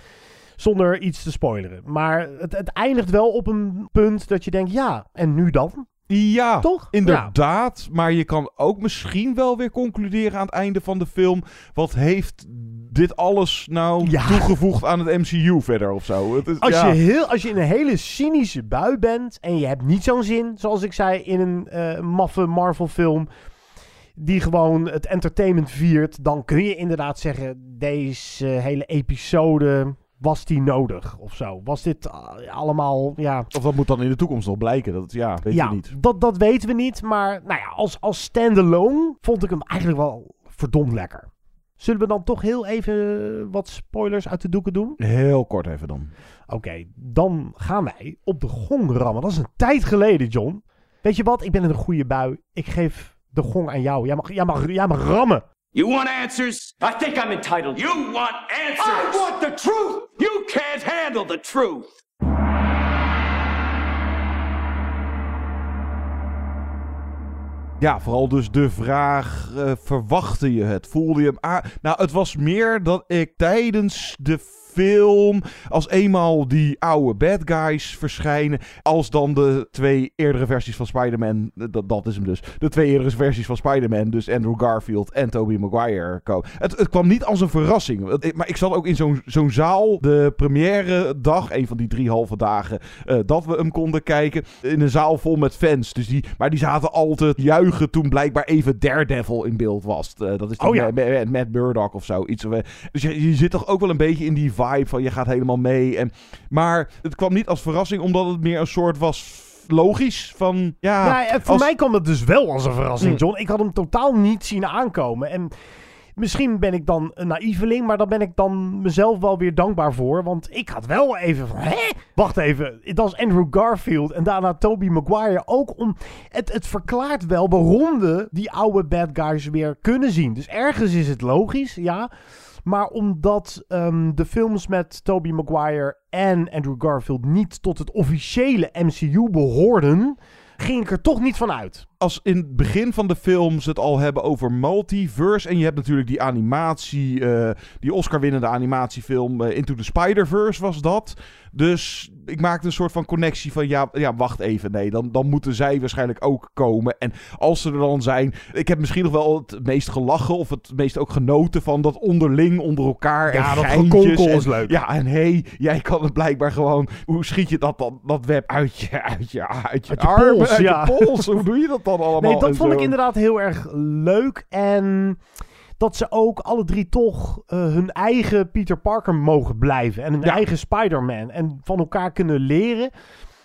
Zonder iets te spoileren. Maar het, het eindigt wel op een punt dat je denkt, ja, en nu dan? Ja, Toch? inderdaad. Maar je kan ook misschien wel weer concluderen aan het einde van de film. Wat heeft dit alles nou Ja. toegevoegd aan het MCU verder of zo? Het is, Als, ja. je heel, als je in een hele cynische bui bent en je hebt niet zo'n zin, zoals ik zei, in een eh, maffe Marvel film die gewoon het entertainment viert, dan kun je inderdaad zeggen, deze hele episode, was die nodig of zo? Was dit eh, allemaal, ja... Of dat moet dan in de toekomst nog blijken. Dat, ja, weet ja, je niet. Dat, dat weten we niet, maar nou ja, als, als standalone vond ik hem eigenlijk wel verdomd lekker. Zullen we dan toch heel even wat spoilers uit de doeken doen? Heel kort even dan. Oké, dan gaan wij op de gong rammen. Dat is een tijd geleden, John. Weet je wat? Ik ben in een goede bui. Ik geef de gong aan jou. Jij mag, jij mag, jij mag rammen. You want answers? I think I'm entitled. You want answers? I want the truth! You can't handle the truth! Ja, vooral dus de vraag: uh, verwachtte je het? Voelde je hem aan? Nou, het was meer dat ik tijdens de film, als eenmaal die oude bad guys verschijnen, als dan de twee eerdere versies van Spider-Man, dat, dat is hem dus, de twee eerdere versies van Spider-Man, dus Andrew Garfield en Tobey Maguire komen. Het, het kwam niet als een verrassing, maar ik zat ook in zo'n zo'n zaal, de première dag, een van die drie halve dagen, eh, dat we hem konden kijken, in een zaal vol met fans. Dus die, maar die zaten altijd juichen toen blijkbaar even Daredevil in beeld was. Eh, dat is Oh ja. Matt Murdock of zo. Iets, eh, dus je, je zit toch ook wel een beetje in die vibe van je gaat helemaal mee. En, maar het kwam niet als verrassing, omdat het meer een soort was logisch van ja. Ja, en voor als- mij kwam het dus wel als een verrassing, Mm. John. Ik had hem totaal niet zien aankomen. En misschien ben ik dan een naïveling, maar daar ben ik dan mezelf wel weer dankbaar voor. Want ik had wel even van, hè? Wacht even, dat is Andrew Garfield en daarna Tobey Maguire. Ook om, het, het verklaart wel waarom we die oude bad guys weer kunnen zien. Dus ergens is het logisch, ja. Maar omdat ehm, de films met Tobey Maguire en Andrew Garfield niet tot het officiële MCU behoorden, ging ik er toch niet van uit. Als in het begin van de film ze het al hebben over multiverse. En je hebt natuurlijk die animatie, eh, die Oscar-winnende animatiefilm eh, Into the Spider-Verse was dat. Dus ik maakte een soort van connectie van, ja, ja wacht even, nee, dan, dan moeten zij waarschijnlijk ook komen. En als ze er dan zijn, ik heb misschien nog wel het meest gelachen of het meest ook genoten van dat onderling onder elkaar. Ja, en dat gekonkel is leuk. Ja, en hé, hey, jij kan het blijkbaar gewoon, hoe schiet je dat, dan, dat web uit je, uit je, uit je, Uit je armen, pols, uit ja. je pols? Hoe doe je dat dan allemaal? Nee, dat vond ik inderdaad heel erg leuk. En dat ze ook alle drie toch eh, hun eigen Peter Parker mogen blijven. En hun Ja. eigen Spider-Man. En van elkaar kunnen leren.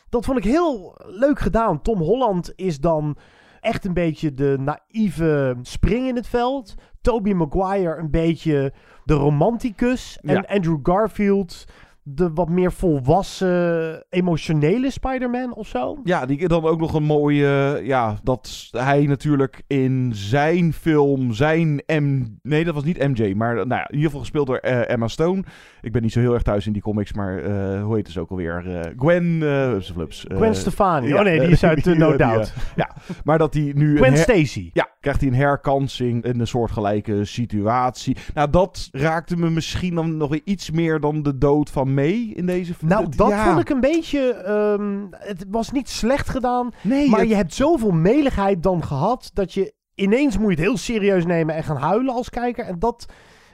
Dat vond ik heel leuk gedaan. Tom Holland is dan echt een beetje de naïeve spring in het veld. Tobey Maguire een beetje de romanticus. En Ja. Andrew Garfield de wat meer volwassen, emotionele Spider-Man of zo. Ja, die dan ook nog een mooie. Ja, dat hij natuurlijk in zijn film, zijn M. Nee, dat was niet MJ, maar nou ja, in ieder geval gespeeld door eh, Emma Stone. Ik ben niet zo heel erg thuis in die comics, maar eh, hoe heet het ook alweer? Eh, Gwen. Flups. Gwen Stefani. Oh nee, die is uit, [LAUGHS] No Doubt. ja, maar dat hij nu. Gwen Stacy. Ja, krijgt hij een herkansing in een soortgelijke situatie. Nou, dat raakte me misschien dan nog weer iets meer dan de dood van May in deze film. Nou, dat Ja. vond ik een beetje. ehm, het was niet slecht gedaan. Nee, maar het- je hebt zoveel meligheid dan gehad. dat je ineens moet je het heel serieus nemen en gaan huilen als kijker. En dat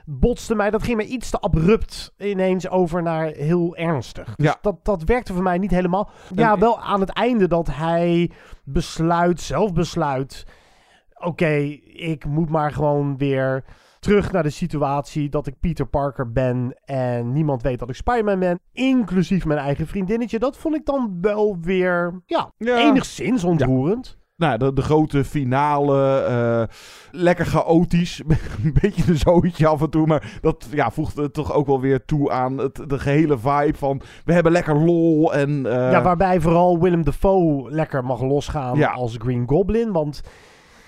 botste mij. Dat ging me iets te abrupt ineens over naar heel ernstig. Dus Ja. dat, dat werkte voor mij niet helemaal. Ja, wel aan het einde dat hij besluit, zelf besluit. Oké, ik moet maar gewoon weer terug naar de situatie dat ik Peter Parker ben en niemand weet dat ik Spider-Man ben, inclusief mijn eigen vriendinnetje. Dat vond ik dan wel weer, ja, Ja. enigszins ontroerend. Nou, de, de grote finale. eh, lekker chaotisch. [LAUGHS] een beetje een zootje af en toe. Maar dat ja, voegde het toch ook wel weer toe aan het, de gehele vibe van... We hebben lekker lol en... eh, ja, waarbij vooral Willem Dafoe lekker mag losgaan Ja. als Green Goblin, want...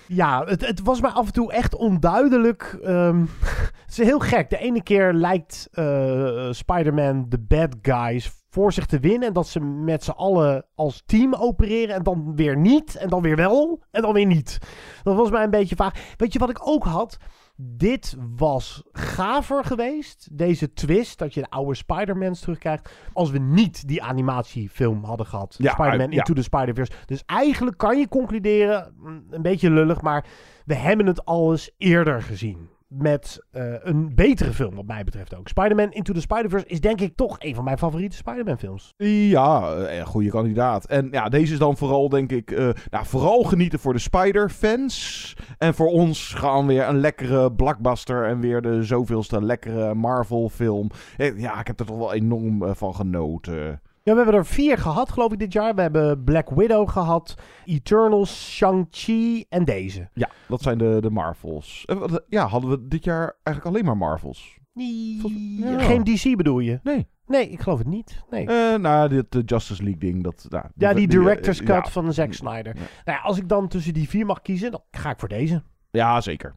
Ja, het, het was mij af en toe echt onduidelijk. ehm, [LAUGHS] het is heel gek. De ene keer lijkt eh, Spider-Man de bad guys voor zich te winnen. En dat ze met z'n allen als team opereren. En dan weer niet. En dan weer wel. En dan weer niet. Dat was mij een beetje vaag. Weet je wat ik ook had? Dit was gaver geweest. Deze twist, dat je de oude Spider-Mans terugkrijgt. Als we niet die animatiefilm hadden gehad. Ja, Spider-Man ja. Into the Spider-Verse. Dus eigenlijk kan je concluderen, mm, een beetje lullig, maar we hebben het alles eerder gezien. Met eh, een betere film, wat mij betreft ook. Spider-Man Into the Spider-Verse is denk ik toch een van mijn favoriete Spider-Man films. Ja, eh, goede kandidaat. En ja, deze is dan vooral, denk ik, eh, nou, vooral genieten voor de Spider-fans. En voor ons gaan weer een lekkere blockbuster en weer de zoveelste lekkere Marvel-film. Eh, Ja, ik heb er toch wel enorm van genoten. Ja, we hebben er vier gehad, geloof ik, dit jaar. We hebben Black Widow gehad, Eternals, Shang-Chi en deze. Ja, dat zijn de, de Marvels. Eh, wat- Ja, hadden we dit jaar eigenlijk alleen maar Marvels? Ja. Geen DC bedoel je? Nee. Nee, ik geloof het niet. Nee. Eh, nou, dit eh, Justice League ding, dat... Nou, ja, die eh, director's cut van Zack Snyder. Nou ja, als ik dan tussen die vier mag kiezen, dan ga ik voor deze. Ja, zeker.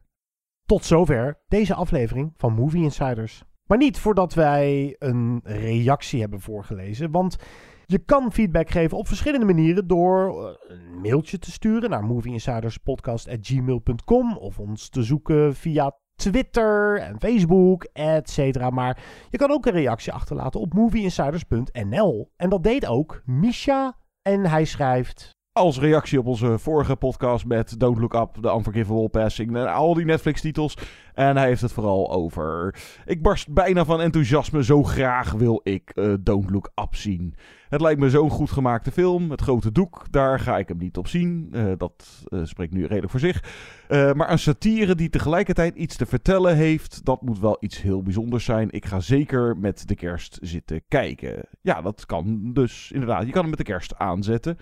Tot zover deze aflevering van Movie Insiders. Maar niet voordat wij een reactie hebben voorgelezen. Want Je kan feedback geven op verschillende manieren door eh, een mailtje te sturen naar movieinsiderspodcast.gmail.com of ons te zoeken via Twitter en Facebook, et cetera. Maar je kan ook een reactie achterlaten op movieinsiders.nl. En dat deed ook Misha. En hij schrijft... Als reactie op onze vorige podcast met Don't Look Up, The Unforgivable Passing en al die Netflix-titels. En hij heeft het vooral over. Ik barst bijna van enthousiasme, zo graag wil ik eh, Don't Look Up zien. Het lijkt me zo'n goed gemaakte film. Het grote doek, daar ga ik hem niet op zien. Eh, dat eh, spreekt nu redelijk voor zich. Maar een satire die tegelijkertijd iets te vertellen heeft, dat moet wel iets heel bijzonders zijn. Ik ga zeker met de kerst zitten kijken. Ja, dat kan dus inderdaad. Je kan hem met de kerst aanzetten.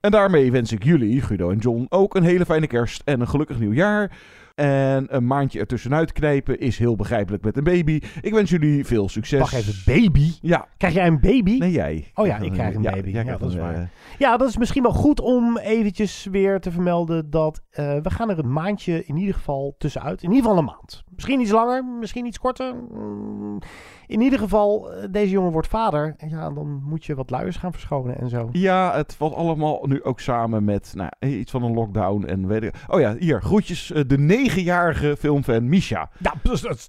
En daarmee wens ik jullie, Guido en John, ook een hele fijne kerst en een gelukkig nieuwjaar. En een maandje ertussenuit knijpen is heel begrijpelijk met een baby. Ik wens jullie veel succes. Wacht even, baby? Ja. Krijg jij een baby? Nee, jij. Oh ja, ik krijg een baby. Ja, dat is waar. eh, Ja, dat is misschien wel goed om eventjes weer te vermelden dat eh, we gaan er een maandje in ieder geval tussenuit. In ieder geval een maand. Misschien iets langer, misschien iets korter. Mm, In ieder geval, eh, deze jongen wordt vader. En ja, dan moet je wat luiers gaan verschonen en zo. Ja, het valt allemaal nu ook samen met nou, iets van een lockdown en weet ik. Oh ja, hier, groetjes. eh, de negenjarige filmfan Misha. Ja,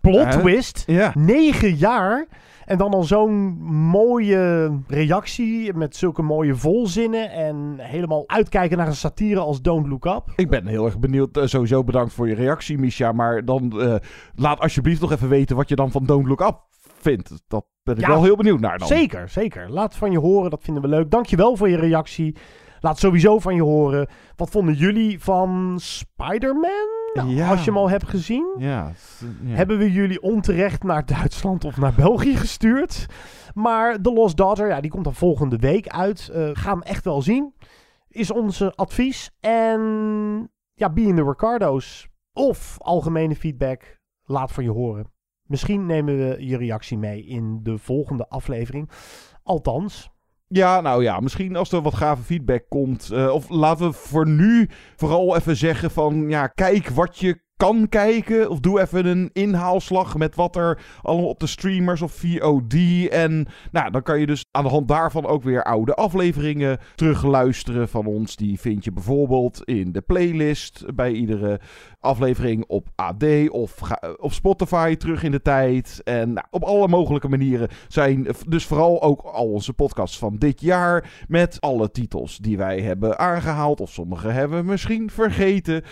plot Eh, twist. Ja. Negen jaar. En dan al zo'n mooie reactie met zulke mooie volzinnen. En helemaal uitkijken naar een satire als Don't Look Up. Ik ben heel erg benieuwd. eh, sowieso bedankt voor je reactie, Misha. Maar dan eh, laat alsjeblieft nog even weten wat je dan van Don't Look Up vindt. Dat ben ik Ja, wel heel benieuwd naar dan. Zeker, zeker. Laat van je horen, dat vinden we leuk. Dankjewel voor je reactie. Laat sowieso van je horen. Wat vonden jullie van Spider-Man? Ja. Als je hem al hebt gezien. Ja, s- ja. Hebben we jullie onterecht naar Duitsland of naar België gestuurd? Maar The Lost Daughter, ja, die komt dan volgende week uit. Eh ga hem echt wel zien. Is onze advies. En ja, Be in the Ricardo's. Of algemene feedback. Laat van je horen. Misschien nemen we je reactie mee in de volgende aflevering. Althans, Ja, nou ja, misschien als er wat gave feedback komt. eh, of laten we voor nu vooral even zeggen van... Ja, kijk wat je kan kijken. Of doe even een inhaalslag met wat er allemaal op de streamers of VOD. En nou, dan kan je dus aan de hand daarvan ook weer oude afleveringen terugluisteren van ons. Die vind je bijvoorbeeld in de playlist bij iedere aflevering op AD of op Spotify terug in de tijd. En nou, op alle mogelijke manieren zijn dus vooral ook al onze podcasts van dit jaar met alle titels die wij hebben aangehaald. Of sommige hebben we misschien vergeten.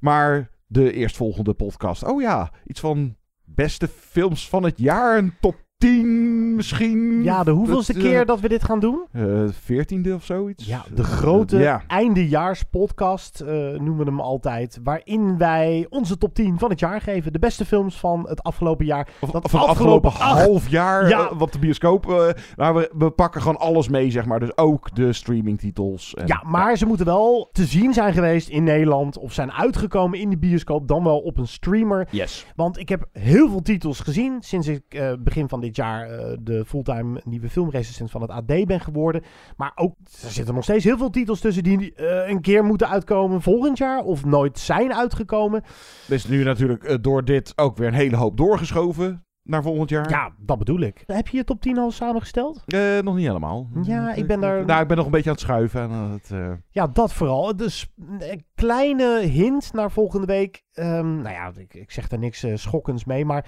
Maar de eerstvolgende podcast. Oh ja, iets van beste films van het jaar. Een top 10 misschien. ja, de hoeveelste Dat, eh, keer dat we dit gaan doen? eh, veertiende of zoiets. Ja, de grote ja. eindejaarspodcast eh, noemen we hem altijd. Waarin wij onze top 10 van het jaar geven. De beste films van het afgelopen jaar. Of, Dat van het afgelopen half jaar. Ja. eh, wat de bioscoop. eh, maar we, we pakken gewoon alles mee, zeg maar. Dus ook de streamingtitels. En, Ja, maar ze moeten wel te zien zijn geweest in Nederland. Of zijn uitgekomen in de bioscoop. Dan wel op een streamer. Yes. Want ik heb heel veel titels gezien. Sinds ik eh, begin van dit jaar eh, de fulltime nieuwe filmrecensent van het AD ben geworden. Maar ook, er zitten nog steeds heel veel titels tussen die eh, een keer moeten uitkomen volgend jaar. Of nooit zijn uitgekomen. Er is nu natuurlijk eh, door dit ook weer een hele hoop doorgeschoven naar volgend jaar. Ja, dat bedoel ik. Heb je je top 10 al samengesteld? Nog niet helemaal. Ja, ik ben daar... Nou, ik ben nog een beetje aan het schuiven. En, het, Ja, dat vooral. Dus een kleine hint naar volgende week. Ehm, nou ja, ik, ik zeg daar niks schokkends mee. Maar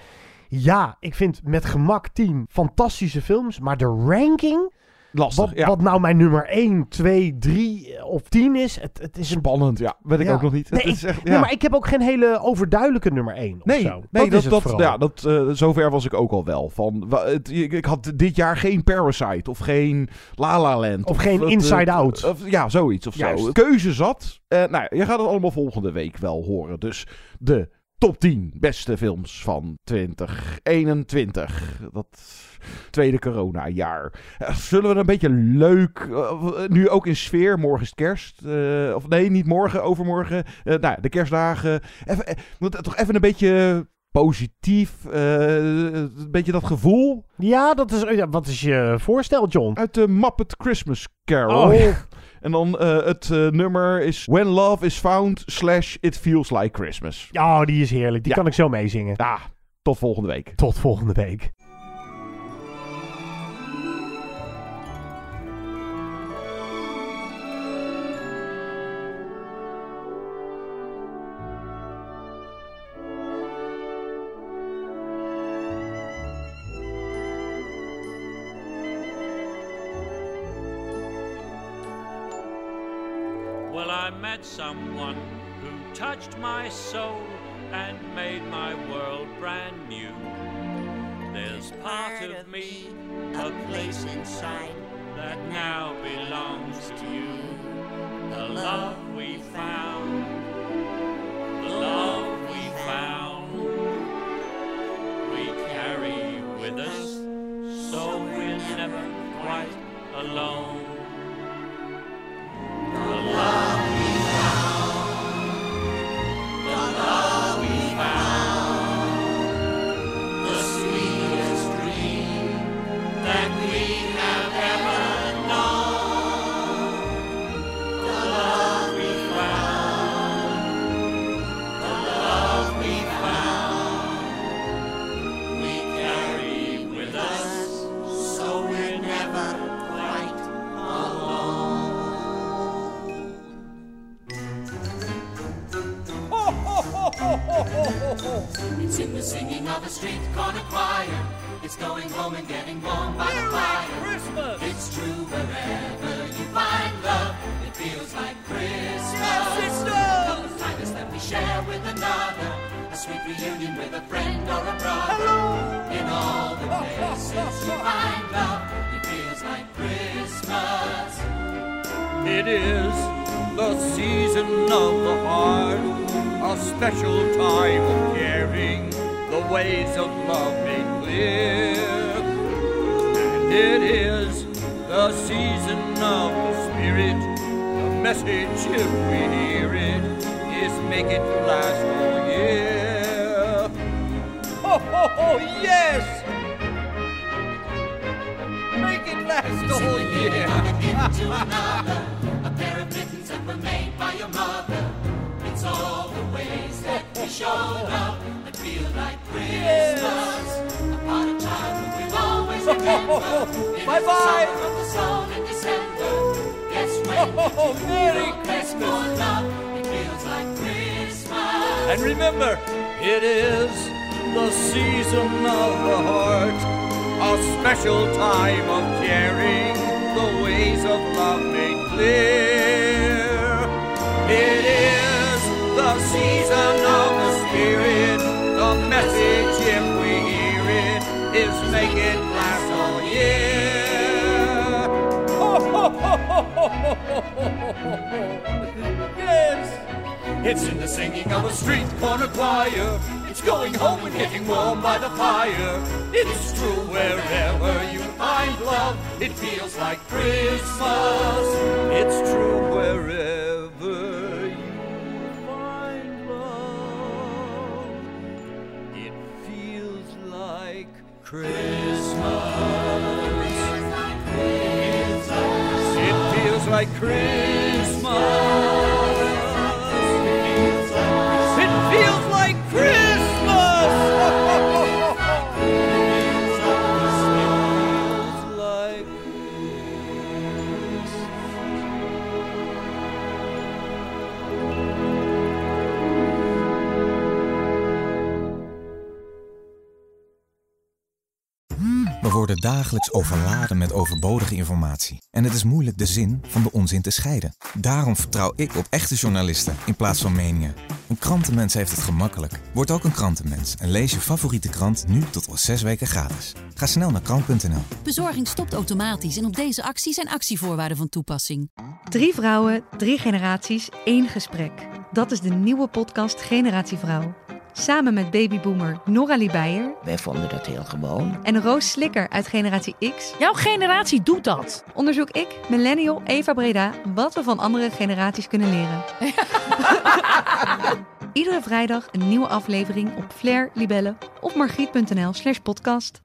ja, ik vind met gemak 10 fantastische films. Maar de ranking... Lastig, Wat, ja. wat nou mijn nummer 1, 2, 3 of 10 is. Het, het is. Spannend, ja. Weet ik Ja. ook nog niet. Nee, Het is echt, nee, ja. maar ik heb ook geen hele overduidelijke nummer 1 of Nee, zo. nee, dat, dat, is het dat, vooral. ja, dat, eh, zover was ik ook al wel. Van, het, ik, had dit jaar geen Parasite of geen La La Land. Of geen Inside eh, Out. Of, ja, zoiets of Juist. zo. Keuze zat. Eh, nou, je gaat het allemaal volgende week wel horen. Dus de top 10 beste films van 2021. Dat tweede coronajaar. Eh, Zullen we een beetje leuk, eh, nu ook in sfeer, morgen is het kerst. eh, of nee, niet morgen, overmorgen. Eh, nou, de kerstdagen. Even, eh, toch even een beetje positief, eh, een beetje dat gevoel Ja, dat is, ja, wat is je voorstel, John? uit de Muppet Christmas Carol. Oh, ja. En dan eh, het eh, nummer is When Love is Found slash It Feels Like Christmas. Oh, die is heerlijk. Die Ja. kan ik zo meezingen. Ja, tot volgende week. Tot volgende week. Soul and made my world brand new. There's part of me, a place inside, that now belongs to you. The love we found, the love we found, we carry with us, so we're never quite alone. The love season of the Spirit. The message, if we hear it, is make it last all year. [LAUGHS] Yes! It's in the singing of a street corner choir. It's going home and getting warm by the fire. It's true wherever you find love, it feels like Christmas. It's true wherever. Christmas. It feels like Christmas. Dagelijks overladen met overbodige informatie. En het is moeilijk de zin van de onzin te scheiden. Daarom vertrouw ik op echte journalisten in plaats van meningen. Een krantenmens heeft het gemakkelijk. Word ook een krantenmens en lees je favoriete krant nu tot al zes weken gratis. Ga snel naar krant.nl. Bezorging stopt automatisch en op deze actie zijn actievoorwaarden van toepassing. Drie vrouwen, drie generaties, één gesprek. Dat is de nieuwe podcast Generatie Vrouw. Samen met babyboomer Noralie Beijer Wij vonden dat heel gewoon. en Roos Slikker uit Generatie X. Jouw generatie doet dat. Onderzoek ik, millennial Eva Breda, wat we van andere generaties kunnen leren. [LAUGHS] Iedere vrijdag een nieuwe aflevering op Flair, Libelle of margriet.nl slash podcast.